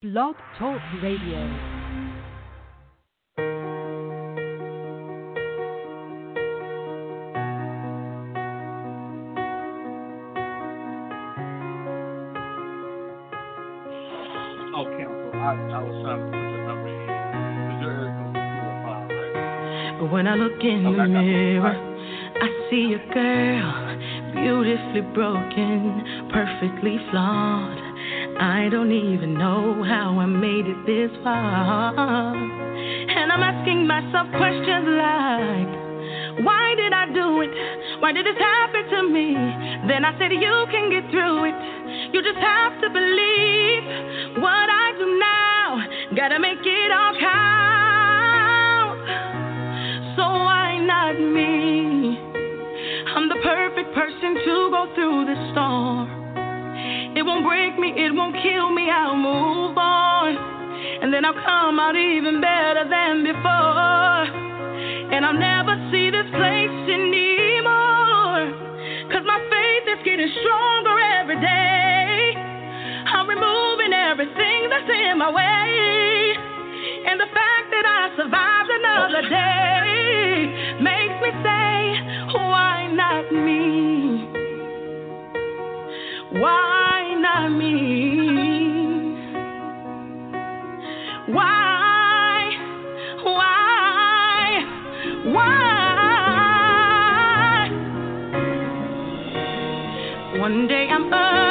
Blog Talk Radio. Cancel. I, I was trying to put the number in. Is your area code 205, right? When I look in the I got it. mirror, I see a girl, beautifully broken, perfectly flawed. I don't even know how I made it this far. And I'm asking myself questions like, why did I do it? Why did this happen to me? Then I said, you can get through it. You just have to believe what I do now. Gotta make it all count. So why not me? I'm the perfect person to go through the storm. It won't break me, it won't kill me, I'll move on. And then I'll come out even better than before. And I'll never see this place anymore. Cause my faith is getting stronger every day. I'm removing everything that's in my way. And the fact that I survived another day makes me say, why not me? Why Why, why, why? One day I'm up,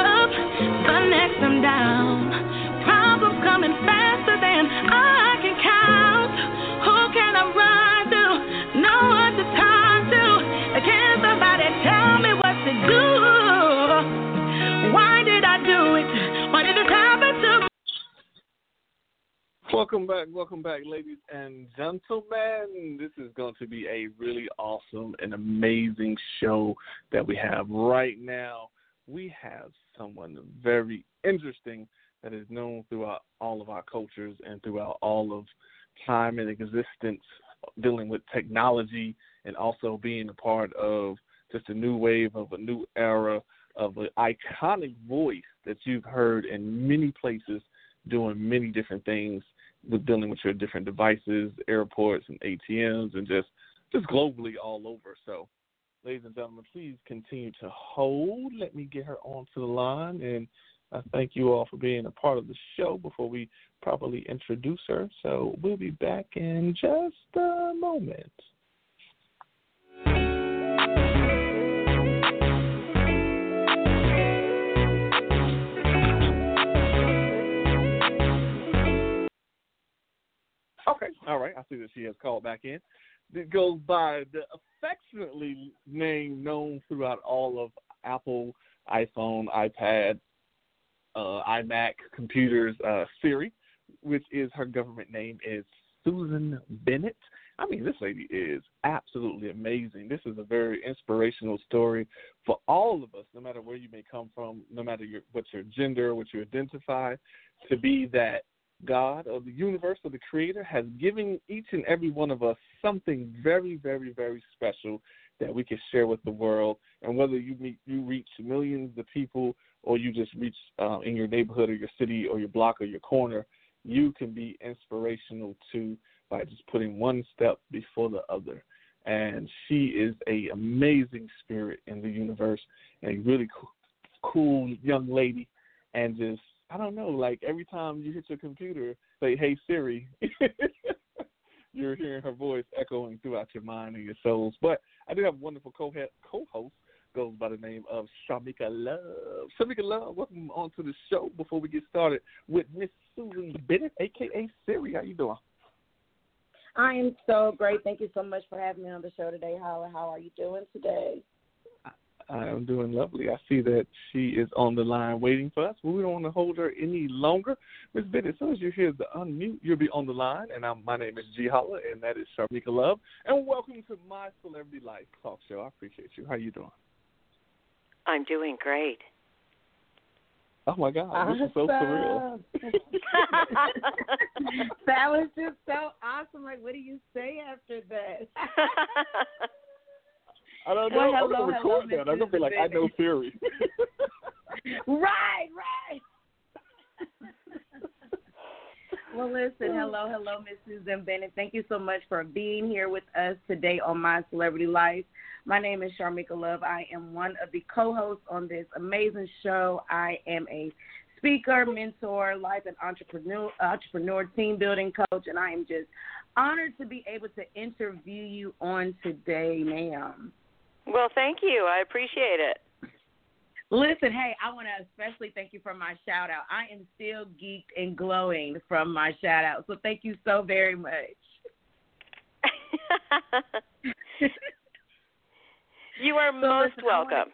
Welcome back, welcome back, ladies and gentlemen. This is going to be a really awesome and amazing show that we have right now. We have someone very interesting that is known throughout all of our cultures and throughout all of time and existence, dealing with technology and also being a part of just a new wave of a new era of an iconic voice that you've heard in many places doing many different things with dealing with your different devices, airports and ATMs and just just globally all over. So ladies and gentlemen, please continue to hold. Let me get her onto the line and I thank you all for being a part of the show before we properly introduce her. So we'll be back in just a moment. Okay, all right. I see that she has called back in. It goes by the affectionately name known throughout all of Apple, iPhone, iPad, uh, iMac computers, uh, Siri, which is her government name is Susan Bennett. I mean, this lady is absolutely amazing. This is a very inspirational story for all of us, no matter where you may come from, no matter your, what your gender, what you identify, to be that God or the universe or the Creator has given each and every one of us something very, very, very special that we can share with the world. And whether you meet, you reach millions of people or you just reach uh, in your neighborhood or your city or your block or your corner, you can be inspirational too by just putting one step before the other. And she is a amazing spirit in the universe a really cool young lady. And just I don't know, like every time you hit your computer, say "Hey Siri," you're hearing her voice echoing throughout your mind and your souls. But I do have a wonderful co co-host goes by the name of Shamika Love. Shamika Love, welcome on to the show. Before we get started with Miss Susan Bennett, aka Siri, how you doing? I am so great. Thank you so much for having me on the show today. How how are you doing today? I am doing lovely. I see that she is on the line waiting for us. We don't want to hold her any longer. Miss Bennett, as soon as you hear the unmute, you'll be on the line. And I'm, my name is G Holla, and that is Sharmika Love. And welcome to my Celebrity Life Talk Show. I appreciate you. How you doing? I'm doing great. Oh my God, this is so surreal. that was just so awesome. Like, what do you say after that? I don't know. Well, I'm gonna hello, record that. I'm gonna be like, I know Siri. right, right. Well, listen, hello, hello, Miss Susan Bennett. Thank you so much for being here with us today on My Celebrity Life. My name is Sharmika Love. I am one of the co-hosts on this amazing show. I am a speaker, mentor, life and entrepreneur, entrepreneur, team building coach, and I am just honored to be able to interview you on today, ma'am. Well, thank you. I appreciate it. Listen, hey, I want to especially thank you for my shout out. I am still geeked and glowing from my shout out. So thank you so very much. you are so most listen, welcome.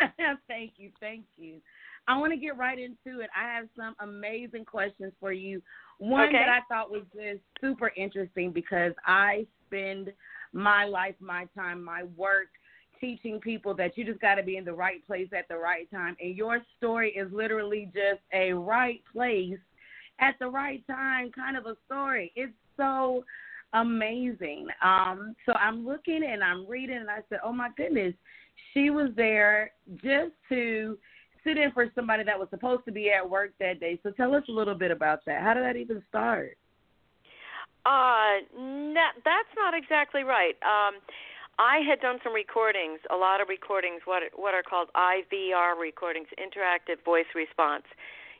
Wanna... thank you. Thank you. I want to get right into it. I have some amazing questions for you. One okay. that I thought was just super interesting because I spend my life, my time, my work teaching people that you just got to be in the right place at the right time. And your story is literally just a right place at the right time kind of a story. It's so amazing. Um, so I'm looking and I'm reading and I said, oh my goodness, she was there just to sit in for somebody that was supposed to be at work that day. So tell us a little bit about that. How did that even start? Uh, no, that's not exactly right. Um, I had done some recordings, a lot of recordings, what what are called IVR recordings, interactive voice response.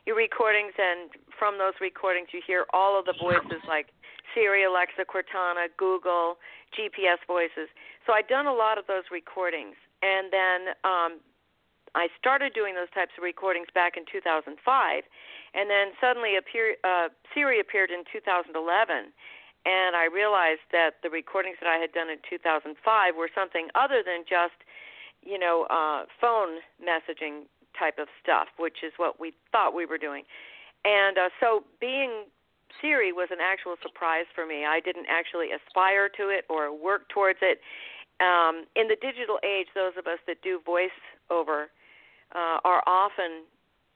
Your recordings, and from those recordings, you hear all of the voices like Siri, Alexa, Cortana, Google, GPS voices. So I'd done a lot of those recordings, and then um, I started doing those types of recordings back in 2005, and then suddenly appear, uh, Siri appeared in 2011 and I realized that the recordings that I had done in 2005 were something other than just, you know, uh, phone messaging type of stuff, which is what we thought we were doing. And uh, so being Siri was an actual surprise for me. I didn't actually aspire to it or work towards it. Um, in the digital age, those of us that do voiceover uh, are often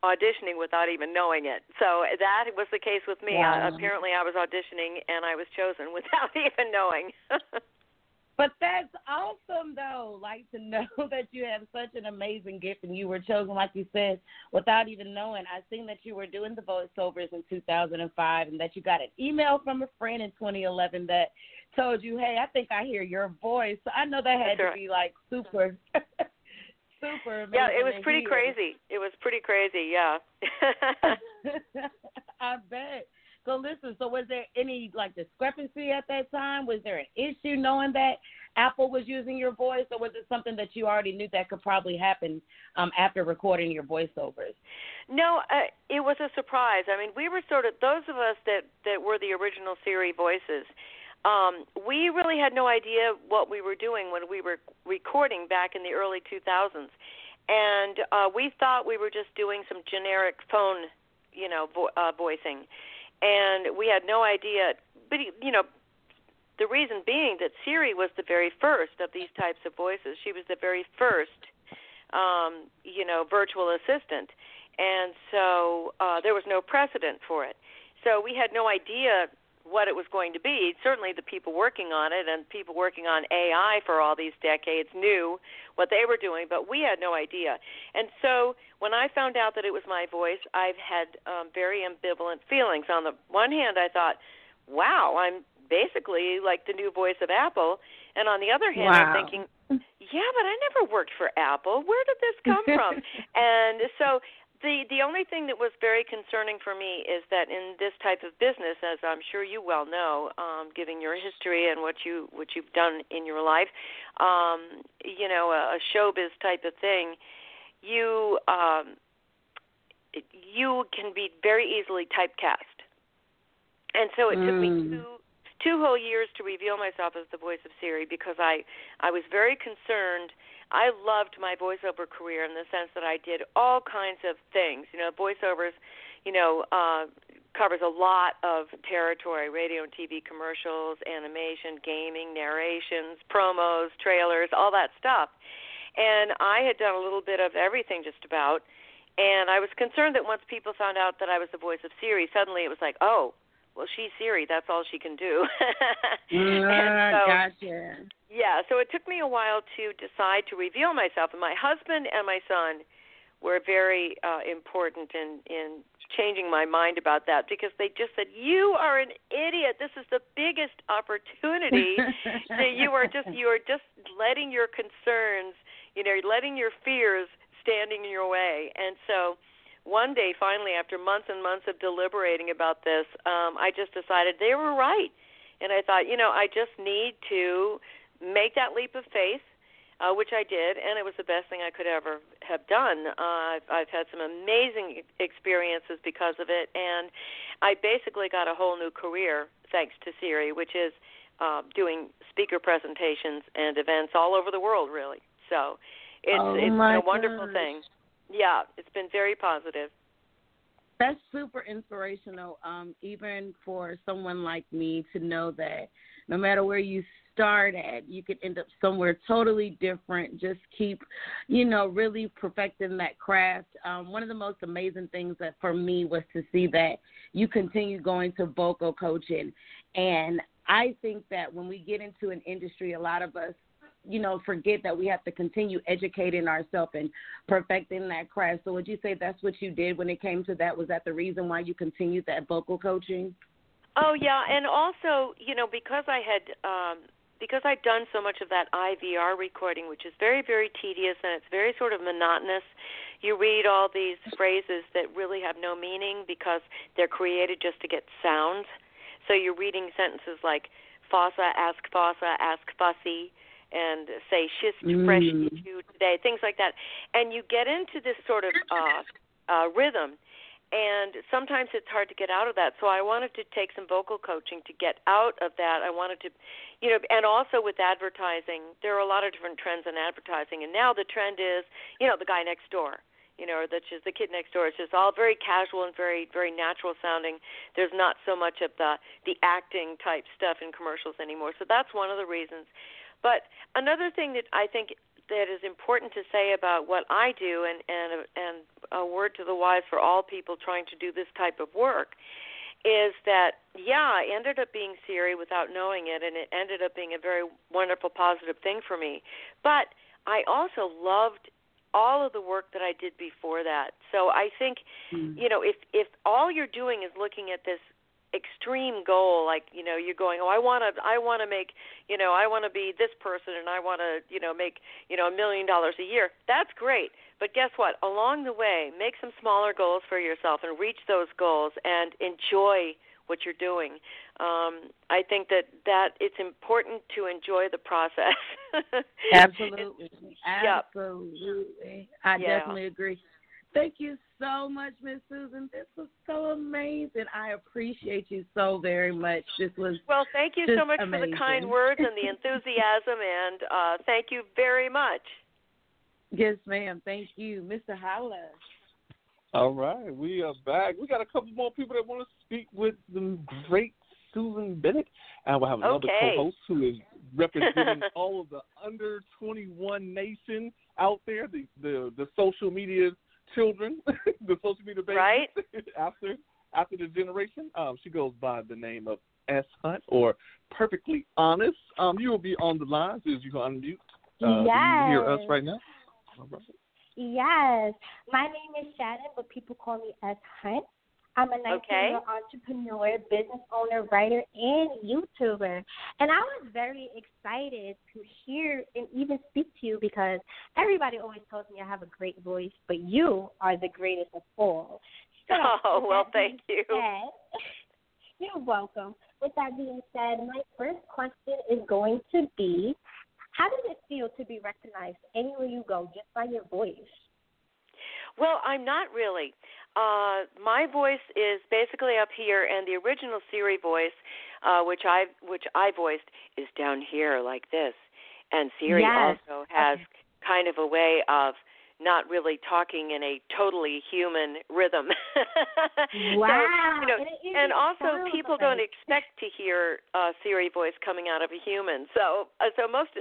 auditioning without even knowing it. So that was the case with me. Wow. Uh, apparently, I was auditioning and I was chosen without even knowing. but that's awesome, though. Like to know that you have such an amazing gift and you were chosen, like you said, without even knowing. I seen that you were doing the voiceovers in 2005 and that you got an email from a friend in 2011 that told you, "Hey, I think I hear your voice." So I know that had That's to right. be like super super Yeah, it was pretty crazy. It was pretty crazy, yeah. I bet. So listen, so was there any like discrepancy at that time? Was there an issue knowing that Apple was using your voice, or was it something that you already knew that could probably happen um, after recording your voiceovers? No, uh, it was a surprise. I mean, we were sort of those of us that that were the original Siri voices um, we really had no idea what we were doing when we were recording back in the early 2000s, and uh, we thought we were just doing some generic phone, you know, vo- uh, voicing, and we had no idea. But you know, the reason being that Siri was the very first of these types of voices. She was the very first, um, you know, virtual assistant, and so uh, there was no precedent for it. So we had no idea what it was going to be. Certainly, the people working on it and people working on AI for all these decades knew what they were doing, but we had no idea. And so, when I found out that it was my voice, I've had um, very ambivalent feelings. On the one hand, I thought, "Wow, I'm basically like the new voice of Apple," and on the other hand, wow. I'm thinking, "Yeah, but I never worked for Apple. Where did this come from?" and so the the only thing that was very concerning for me is that in this type of business, as I'm sure you well know, um, given your history and what you what you've done in your life, um, you know, a, a showbiz type of thing, you um, you can be very easily typecast, and so it mm. took me two two whole years to reveal myself as the voice of Siri because I I was very concerned I loved my voiceover career in the sense that I did all kinds of things. You know, voiceovers, you know, uh, covers a lot of territory: radio and TV commercials, animation, gaming, narrations, promos, trailers, all that stuff. And I had done a little bit of everything, just about. And I was concerned that once people found out that I was the voice of Siri, suddenly it was like, oh, well, she's Siri. That's all she can do. uh, so, gotcha. Yeah, so it took me a while to decide to reveal myself. And my husband and my son were very uh, important in in changing my mind about that because they just said you are an idiot. This is the biggest opportunity. that you are just you are just letting your concerns, you know, letting your fears standing in your way. And so one day finally after months and months of deliberating about this, um I just decided they were right. And I thought, you know, I just need to make that leap of faith uh, which I did, and it was the best thing I could ever have done. Uh, I've, I've had some amazing experiences because of it, and I basically got a whole new career thanks to Siri, which is uh, doing speaker presentations and events all over the world, really. So it's oh it's a wonderful gosh. thing. Yeah, it's been very positive. That's super inspirational, um, even for someone like me to know that no matter where you start at, you could end up somewhere totally different. Just keep, you know, really perfecting that craft. Um, one of the most amazing things that for me was to see that you continue going to vocal coaching. And I think that when we get into an industry, a lot of us you know, forget that we have to continue educating ourselves and perfecting that craft. So would you say that's what you did when it came to that? Was that the reason why you continued that vocal coaching? Oh yeah, and also, you know, because I had um because I'd done so much of that IVR recording, which is very, very tedious and it's very sort of monotonous. You read all these phrases that really have no meaning because they're created just to get sound. So you're reading sentences like fossa, ask fossa, ask fussy, and say shist fresh Mm. issue today, things like that. And you get into this sort of uh, uh, rhythm, and sometimes it's hard to get out of that. So I wanted to take some vocal coaching to get out of that. I wanted to, you know, and also with advertising, there are a lot of different trends in advertising, and now the trend is, you know, the guy next door. You know, or that's just the kid next door. It's just all very casual and very, very natural sounding. There's not so much of the the acting type stuff in commercials anymore. So that's one of the reasons. But another thing that I think that is important to say about what I do, and and and a word to the wise for all people trying to do this type of work, is that yeah, I ended up being Siri without knowing it, and it ended up being a very wonderful, positive thing for me. But I also loved all of the work that I did before that. So I think, Mm. you know, if if all you're doing is looking at this extreme goal like you know you're going oh i want to i want to make you know i want to be this person and i want to you know make you know a million dollars a year that's great but guess what along the way make some smaller goals for yourself and reach those goals and enjoy what you're doing um i think that that it's important to enjoy the process Absolutely. Yep. Absolutely. I Yeah. definitely agree. Thank you so much, Miss Susan. This was so amazing. I appreciate you so very much. This was well thank you so Just much for the kind words and the enthusiasm and uh thank you very much yes, ma'am. Thank you, Mr. Howler. All right, we are back. We got a couple more people that want to speak with the great Susan Bennett, and we'll have another Okay. co-host who is representing all of the under 21 nation out there, the the, the social media children, the social media babies. Right. after after the generation, um, she goes by the name of S Hunt or Perfectly Honest. Um, you will be on the line as you can unmute. Uh, Do you hear us right now? All right. Yes. My name is Shannon, but people call me S Hunt. I'm a 19 Okay. year entrepreneur, business owner, writer, and YouTuber. And I was very excited to hear and even speak to you because everybody always tells me I have a great voice, but you are the greatest of all. So, oh well thank you said- you're welcome. With that being said, my first question is going to be how does it feel to be recognized anywhere you go just by your voice? Well, I'm not really. Uh, my voice is basically up here, and the original Siri voice, uh, which I which I voiced, is down here like this. And Siri Yes. also has kind of a way of not really talking in a totally human rhythm. Wow. So, you know, And it and also people don't expect to hear uh, Siri voice coming out of a human. So, uh, so most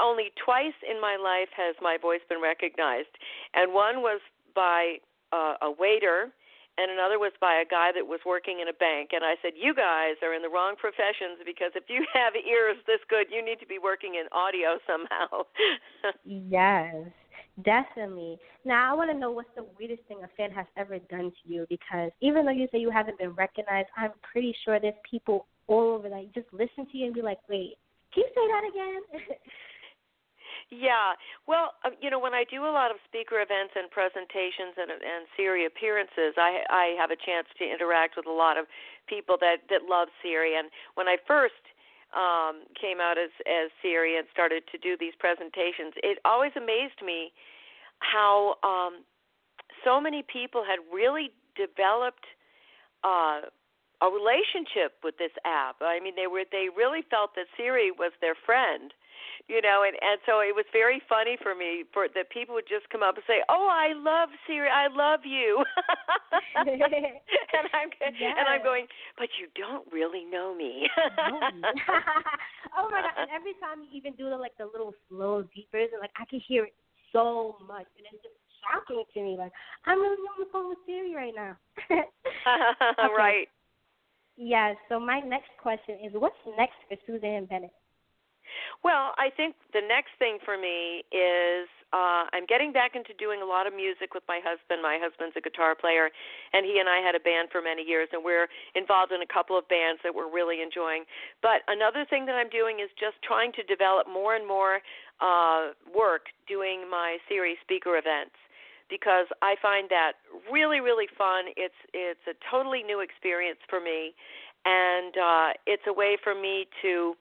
only twice in my life has my voice been recognized, and one was by uh, a waiter, and another was by a guy that was working in a bank. And I said, "You guys are in the wrong professions because if you have ears this good, you need to be working in audio somehow." Yes. Definitely. Now, I want to know what's the weirdest thing a fan has ever done to you because even though you say you haven't been recognized, I'm pretty sure there's people all over that just listen to you and be like, wait, can you say that again? Yeah. Well, uh, you know, when I do a lot of speaker events and presentations and and Siri appearances, I I have a chance to interact with a lot of people that that love Siri. And when I first um came out as as Siri and started to do these presentations, it always amazed me how um so many people had really developed uh a relationship with this app. I mean, they were they really felt that Siri was their friend you know and and so it was very funny for me for that people would just come up and say oh i love siri i love you and i'm yes. and i'm going but you don't really know me oh my god and every time you even do the like the little slow deep and like i can hear it so much and it's just shocking to me like i'm really on the phone with siri right now okay. right Yes. Yeah, so my next question is, what's next for Susan and Bennett? Well, I think the next thing for me is uh, I'm getting back into doing a lot of music with my husband. My husband's a guitar player, and he and I had a band for many years, and we're involved in a couple of bands that we're really enjoying. But another thing that I'm doing is just trying to develop more and more uh, work doing my Siri speaker events because I find that really really fun. It's it's a totally new experience for me, and uh, it's a way for me to,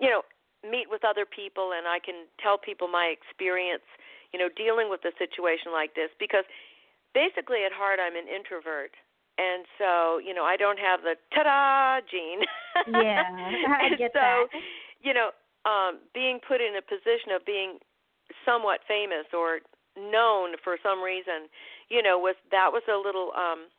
you know, meet with other people and I can tell people my experience, you know, dealing with a situation like this because basically at heart I'm an introvert. And so, you know, I don't have the ta-da gene. Yeah, I get so, that. you know, um being put in a position of being somewhat famous or known for some reason, you know, was that was a little um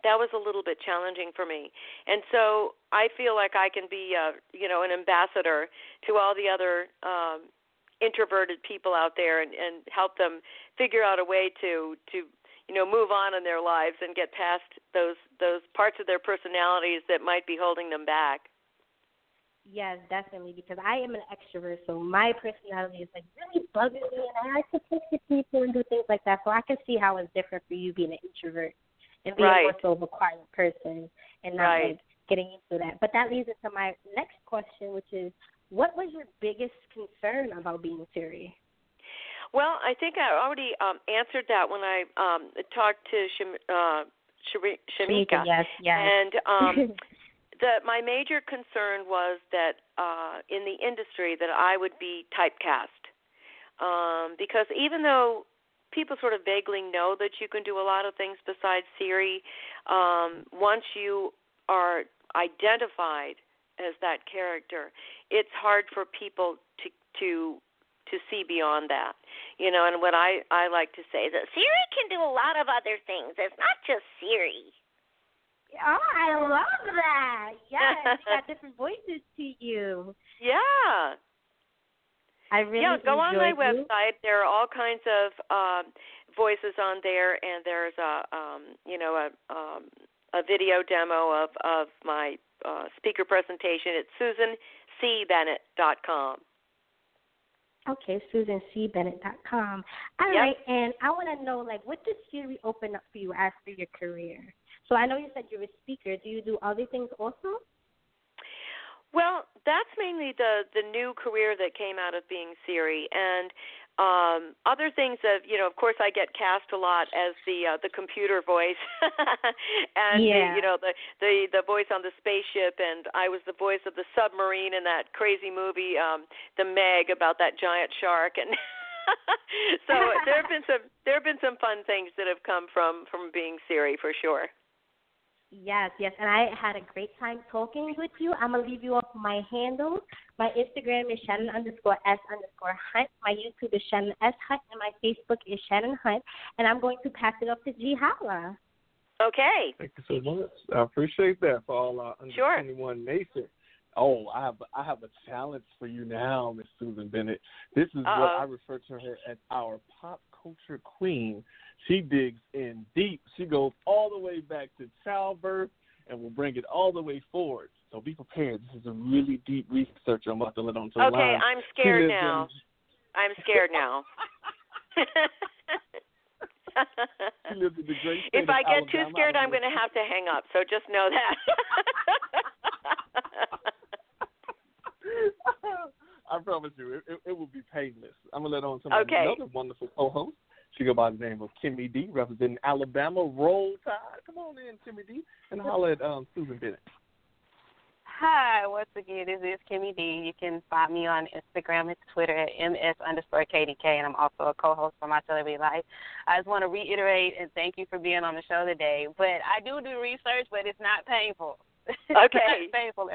that was a little bit challenging for me. And so I feel like I can be, uh, you know, an ambassador to all the other um, introverted people out there and, and help them figure out a way to to you know move on in their lives and get past those those parts of their personalities that might be holding them back. Yes, definitely, because I am an extrovert, so my personality is like really bugging me, and I like to talk to people and do things like that. So I can see how it's different for you being an introvert and being right. more so of a quiet person and not right. like getting into that. But that leads into my next question, which is, what was your biggest concern about being Siri? Well, I think I already um, answered that when I um, talked to Shim, uh, Shamika. Yes, yes. And um, the my major concern was that uh, in the industry that I would be typecast. Um, because even though people sort of vaguely know that you can do a lot of things besides Siri. Um, once you are identified as that character, it's hard for people to to to see beyond that. You know, and what I I like to say is that Siri can do a lot of other things. It's not just Siri. Oh, I love that. Yes, you got different voices to you. Yeah. I really yeah. Go on my you. website. There are all kinds of um, voices on there, and there's a um, you know a um, a video demo of of my uh, speaker presentation at susancbennett.com. Okay, Susan C susancbennett.com. All yep. right, and I want to know, like, what does Siri open up for you after your career? So I know you said you're a speaker. Do you do other things also? Well, that's mainly the the new career that came out of being Siri, and um other things of you know of course i get cast a lot as the uh, the computer voice. And yeah. the, you know the the the voice on the spaceship and i was the voice of the submarine in that crazy movie um the meg about that giant shark. And so there have been some there have been some fun things that have come from from being siri for sure Yes, yes, and I had a great time talking with you. I'm gonna leave you off my handle. My Instagram is Shannon underscore S underscore Hunt. My YouTube is Shannon S Hunt, and my Facebook is Shannon Hunt. And I'm going to pass it off to G Holla. Okay. Thank you so much. I appreciate that for all our under sure. 21 nation. Oh, I have I have a challenge for you now, Miss Susan Bennett. This is Uh-oh. what I refer to her as our pop culture queen. She digs in deep. She goes all the way back to childbirth and will bring it all the way forward. So be prepared. This is a really deep research I'm about to let on to the Okay, line. I'm scared now. in- I'm scared now. she lived in the great if I get too scared, I'm going to have to hang up. So just know that. I promise you, it, it, it will be painless. I'm gonna let on to my Okay. another wonderful co-host. She go by the name of Kimmy D, representing Alabama. Roll Tide. Come on in, Kimmy D, and holler at um, Susan Bennett. Hi, once again, this is Kimmy D. You can find me on Instagram and Twitter at ms underscore KDK, and I'm also a co-host for My Celebrity Life. I just want to reiterate and thank you for being on the show today. But I do do research, but it's not painful. Okay. painful.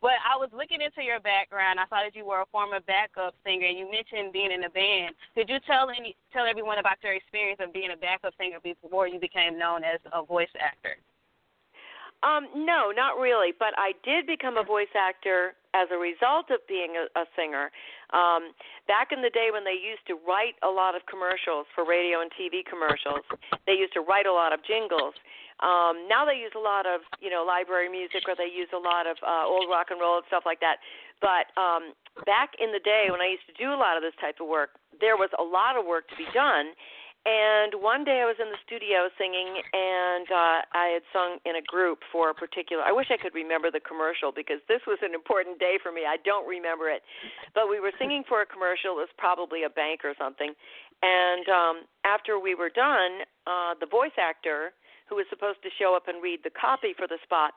But I was looking into your background. I saw that you were a former backup singer, and you mentioned being in a band. Could you tell any tell everyone about your experience of being a backup singer before you became known as a voice actor? Um, no, not really. But I did become a voice actor as a result of being a, a singer. Um, back in the day when they used to write a lot of commercials for radio and TV commercials, they used to write a lot of jingles. Um, now they use a lot of you know library music or they use a lot of uh, old rock and roll and stuff like that. But um, back in the day when I used to do a lot of this type of work, there was a lot of work to be done. And one day I was in the studio singing, and uh, I had sung in a group for a particular. I wish I could remember the commercial because this was an important day for me. I don't remember it, but we were singing for a commercial. It was probably a bank or something. And um, after we were done, uh, the voice actor who was supposed to show up and read the copy for the spot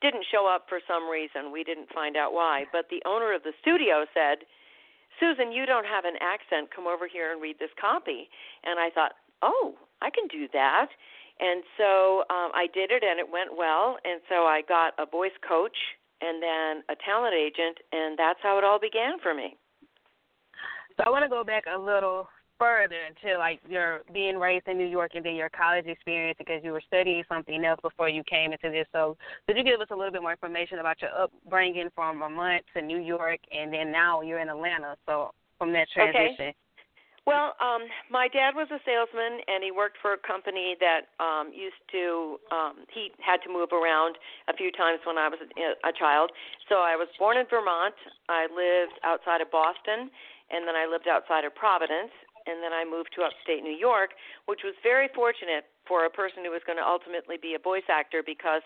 didn't show up for some reason. We didn't find out why, but the owner of the studio said Susan, you don't have an accent. Come over here and read this copy. And I thought, oh, I can do that. And so um, I did it, and it went well. And so I got a voice coach and then a talent agent, and that's how it all began for me. So I want to go back a little further into like your being raised in New York and then your college experience because you were studying something else before you came into this. So could you give us a little bit more information about your upbringing from Vermont to New York and then now you're in Atlanta. So from that transition. Okay. Well, um, my dad was a salesman, and he worked for a company that um, used to. Um, he had to move around a few times when I was a, a child. So I was born in Vermont. I lived outside of Boston, and then I lived outside of Providence, and then I moved to upstate New York, which was very fortunate for a person who was going to ultimately be a voice actor because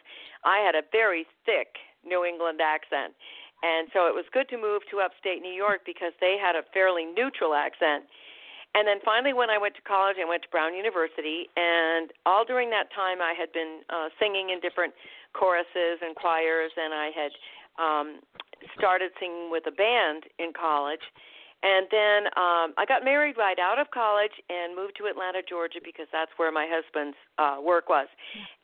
I had a very thick New England accent. And so it was good to move to upstate New York because they had a fairly neutral accent. And then finally, when I went to college, I went to Brown University, and all during that time, I had been uh, singing in different choruses and choirs, and I had um, started singing with a band in college. And then um, I got married right out of college and moved to Atlanta, Georgia, because that's where my husband's uh, work was.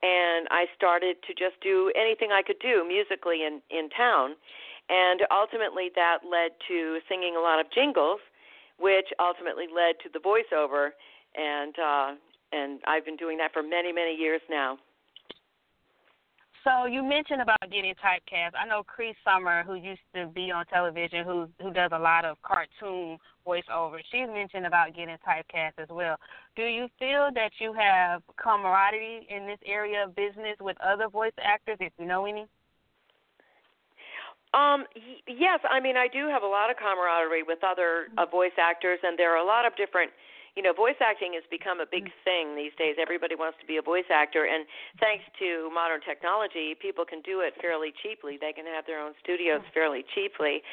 And I started to just do anything I could do musically in in town, and ultimately that led to singing a lot of jingles which ultimately led to the voiceover and uh and I've been doing that for many many years now. So you mentioned about getting typecast. I know Cree Summer, who used to be on television, who who does a lot of cartoon voiceover. She's mentioned about getting typecast as well. Do you feel that you have camaraderie in this area of business with other voice actors, if you know any? Um, yes, I mean I do have a lot of camaraderie with other uh, voice actors, and there are a lot of different. You know, voice acting has become a big thing these days. Everybody wants to be a voice actor, and thanks to modern technology, people can do it fairly cheaply. They can have their own studios fairly cheaply,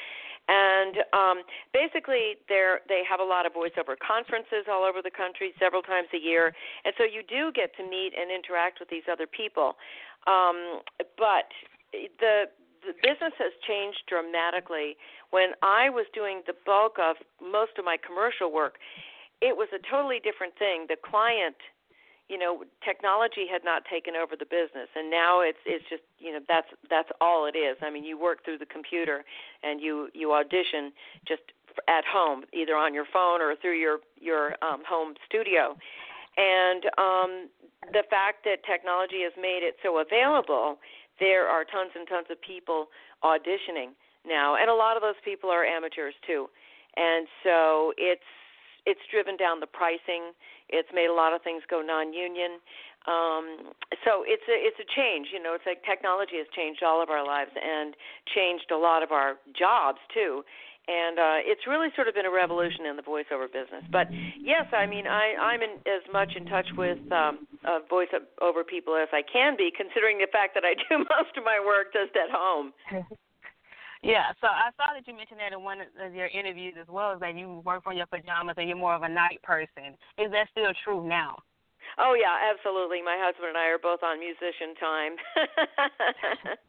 and um, basically, they're they have a lot of voiceover conferences all over the country, several times a year, and so you do get to meet and interact with these other people. Um, but the the business has changed dramatically. When I was doing the bulk of most of my commercial work, it was a totally different thing. The client, you know, technology had not taken over the business, and now it's it's just you know that's that's all it is. I mean, you work through the computer and you you audition just at home, either on your phone or through your your um, home studio. And um, the fact that technology has made it so available there are tons and tons of people auditioning now, and a lot of those people are amateurs too. And so it's it's driven down the pricing. It's made a lot of things go non-union. Um, so it's a it's a change. You know, it's like technology has changed all of our lives and changed a lot of our jobs too. and uh, it's really sort of been a revolution in the voiceover business. But yes, I mean, I, I'm in, as much in touch with um, uh, voiceover people as I can be, considering the fact that I do most of my work just at home. yeah, so I saw that you mentioned that in one of your interviews as well, is that you work from your pajamas and you're more of a night person. Is that still true now? Oh yeah, absolutely. My husband and I are both on musician time.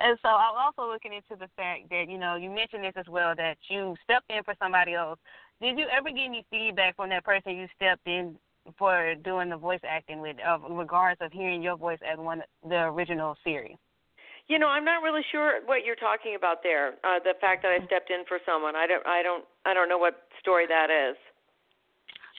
And so I'm also looking into the fact that, you know, you mentioned this as well that you stepped in for somebody else. Did you ever get any feedback from that person you stepped in for doing the voice acting with, in regards of hearing your voice as one the original series? You know, I'm not really sure what you're talking about there. Uh, the fact that I stepped in for someone, I don't, I don't, I don't know what story that is.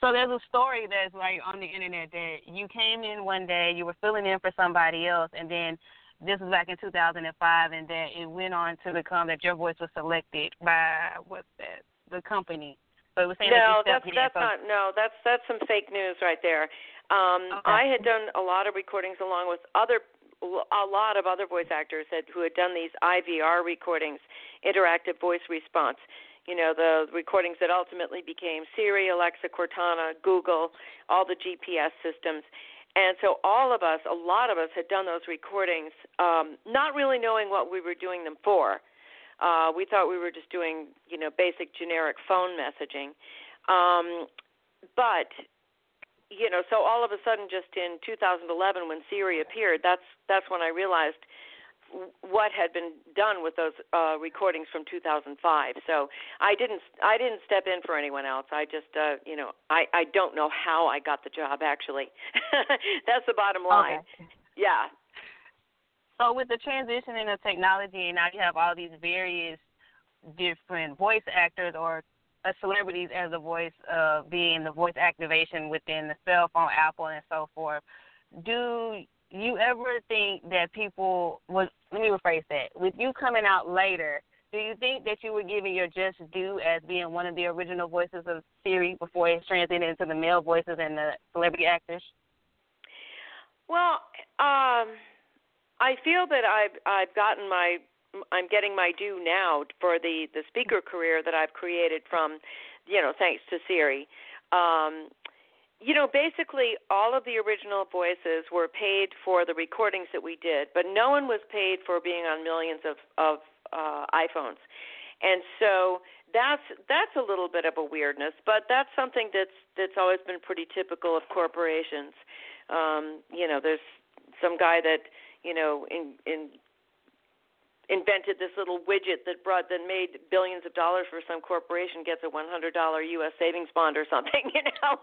So there's a story that's like on the internet that you came in one day, you were filling in for somebody else, and then this was back in 2005, and that it went on to become that your voice was selected by what's that the company. So it was saying no, that that's that's not no, that's that's some fake news right there. Um, okay. I had done a lot of recordings along with other a lot of other voice actors who had done these IVR recordings, interactive voice response. You know, the recordings that ultimately became Siri, Alexa, Cortana, Google, all the GPS systems. And so all of us, a lot of us, had done those recordings, um, not really knowing what we were doing them for. Uh, we thought we were just doing, you know, basic generic phone messaging. Um, but you know, so all of a sudden, just in 2011, when Siri appeared, that's that's when I realized what had been done with those uh, recordings from 2005. So I didn't I didn't step in for anyone else. I just uh, you know I I don't know how I got the job actually. That's the bottom line. Okay. Yeah. So with the transition in the technology, and now you have all these various different voice actors or celebrities as a voice, uh, being the voice activation within the cell phone, Apple, and so forth. Do you ever think that people was let me rephrase that with you coming out later do you think that you were giving your just due as being one of the original voices of Siri before it transitioned into the male voices and the celebrity actors? Well, um, I feel that I've I've gotten my I'm getting my due now for the the speaker career that I've created from, you know, thanks to Siri. Um, you know, basically all of the original voices were paid for the recordings that we did, but no one was paid for being on millions of of uh, iPhones. And so that's that's a little bit of a weirdness, but that's something that's that's always been pretty typical of corporations. Um, you know, there's some guy that you know in in invented this little widget that brought that made billions of dollars for some corporation gets a one hundred dollar US savings bond or something, you know.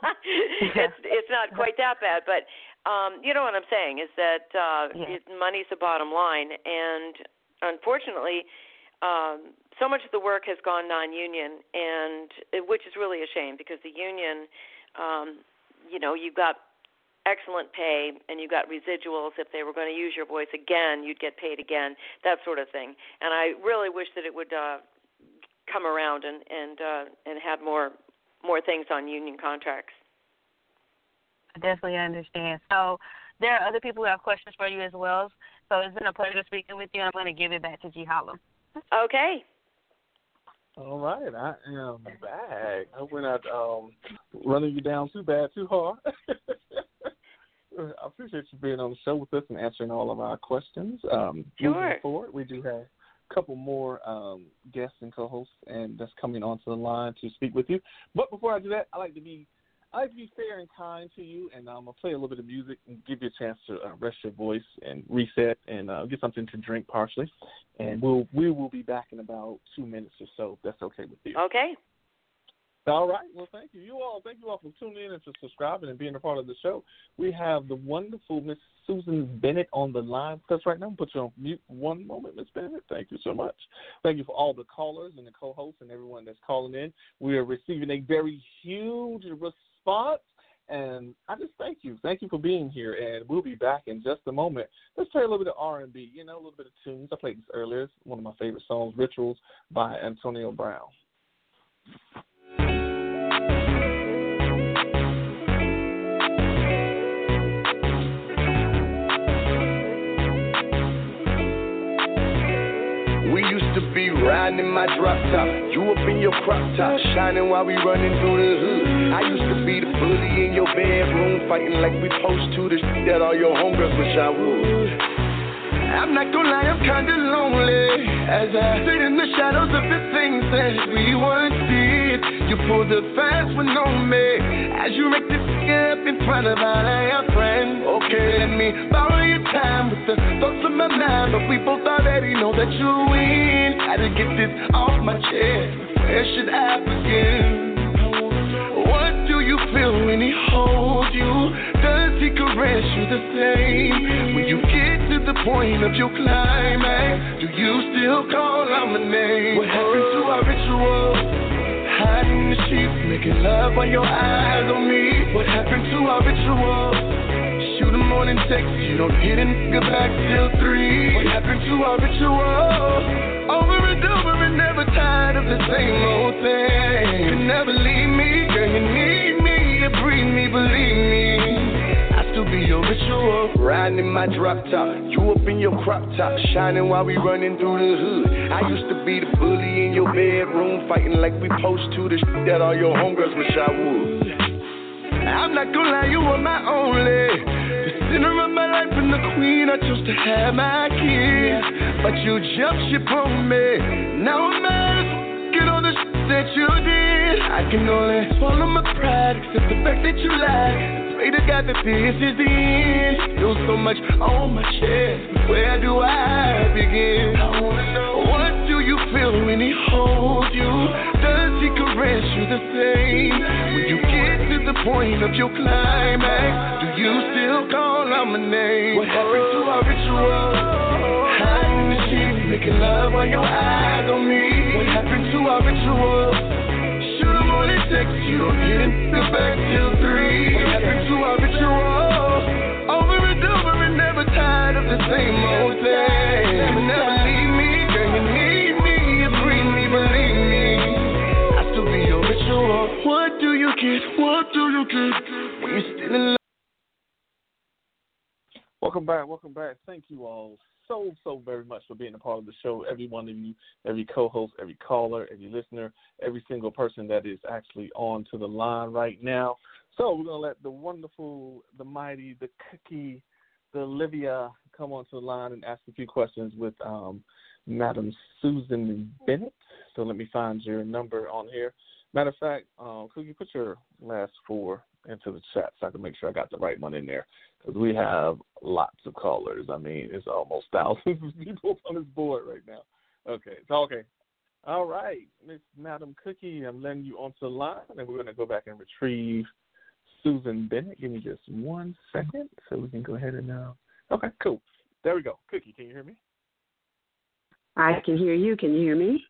it's it's not quite that bad, but um you know what I'm saying is that uh yeah. it, money's the bottom line and unfortunately um so much of the work has gone non-union and which is really a shame because the union um you know you've got excellent pay and you got residuals if they were going to use your voice again you'd get paid again that sort of thing and i really wish that it would uh come around and and uh and have more more things on union contracts I definitely understand. So there are other people who have questions for you as well. So it's been a pleasure speaking with you. I'm going to give it back to G Harlem. okay All right, I am back. I went out um, running you down too bad, too hard. I appreciate you being on the show with us and answering all of our questions. Um, Sure. Moving forward, we do have a couple more um, guests and co-hosts, and that's coming onto the line to speak with you. But before I do that, I like to be I like to be fair and kind to you, and I'm gonna play a little bit of music and give you a chance to uh, rest your voice and reset and uh, get something to drink partially. And we'll we will be back in about two minutes or so. If that's okay with you. okay All right. Well, thank you. You all, thank you all for tuning in and for subscribing and being a part of the show. We have the wonderful Miss Susan Bennett on the line us right now. Put you on mute one moment, Miss Bennett. Thank you so much. Thank you for all the callers and the co-hosts and everyone that's calling in. We are receiving a very huge response. And I just thank you. Thank you for being here. And we'll be back in just a moment. Let's play a little bit of R&B, you know, a little bit of tunes. I played this earlier. It's one of my favorite songs, Rituals by Antonio Brown. Riding in my drop top. You up in your crop top, shining while we running through the hood. I used to be the bully in your bedroom, fighting like we supposed to. The shit that all your homegirls wish I would. I'm not gonna lie, I'm kinda lonely As I sit in the shadows of the things that we once did You pulled the fast one on me As you make this up in front of all of your friends Okay, let me time with the thoughts of my mind But we both already know that you win Gotta get this off my chest Where should I begin? What do you feel when he holds you? Does he caress you the same? When you get to the point of your climax, do you still call out my name? What happened to our ritual? Hiding the sheets, making love while your eyes on me. What happened to our ritual? A morning text, you don't hit a nigga back till three. What happened to our ritual? Over and over and never tired of the same old thing. You never leave me, girl, you need me, you breathe me, believe me. I still be your ritual. Riding in my drop top, you up in your crop top, shining while we running through the hood. I used to be the bully in your bedroom, fighting like we supposed to. The shit that all your homegirls wish I would. I'm not gonna lie, you were my only. Center of my life and the queen, I chose to have my kids. But you jumped ship on me. Now I'm mad get all the shit that you did. I can only swallow my pride, accept the fact that you lied. Pray to God that this is the end. Feel so much on my chest. Where do I begin? I wanna know what do you feel when he holds you? Does he caress you the same? When you get to the point of your climax, do you still call out my name? What happened to our ritual? Hiding the sheets, making love while your eyes on me. What happened to our ritual? Shoot 'em on text, you don't get it back till three. What happened to our ritual? Over and over and never tired of the same old thing. Never What do you still in? Welcome back, welcome back. Thank you all so, so very much for being a part of the show. Every one of you, every co host, every caller, every listener, every single person that is actually on to the line right now. So we're gonna let the wonderful, the mighty, the cookie, the Olivia come onto the line and ask a few questions with um, Madam Susan Bennett. So let me find your number on here. Matter of fact, um, could you put your last four into the chat so I can make sure I got the right one in there? Because we have lots of callers. I mean, it's almost thousands of people on this board right now. Okay, so okay. All right, Miss Madam Cookie, I'm letting you onto the line, and we're going to go back and retrieve Susan Bennett. Give me just one second so we can go ahead and. Uh, okay, cool. There we go. Cookie, can you hear me? I can hear you. Can you hear me?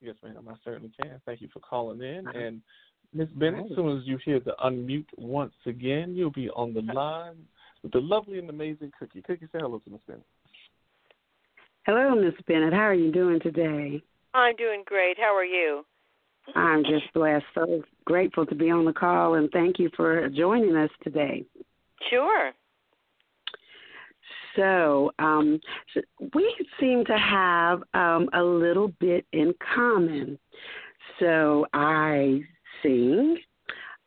Yes, ma'am. I certainly can. Thank you for calling in. And Miss Bennett, as soon as you hear the unmute once again, you'll be on the uh-huh. line with the lovely and amazing Cookie. Cookie, say hello to Miss Bennett. Hello, Miss Bennett. How are you doing today? I'm doing great. How are you? I'm just blessed. So grateful to be on the call, and thank you for joining us today. Sure. So, um, so we seem to have um, a little bit in common. So I sing,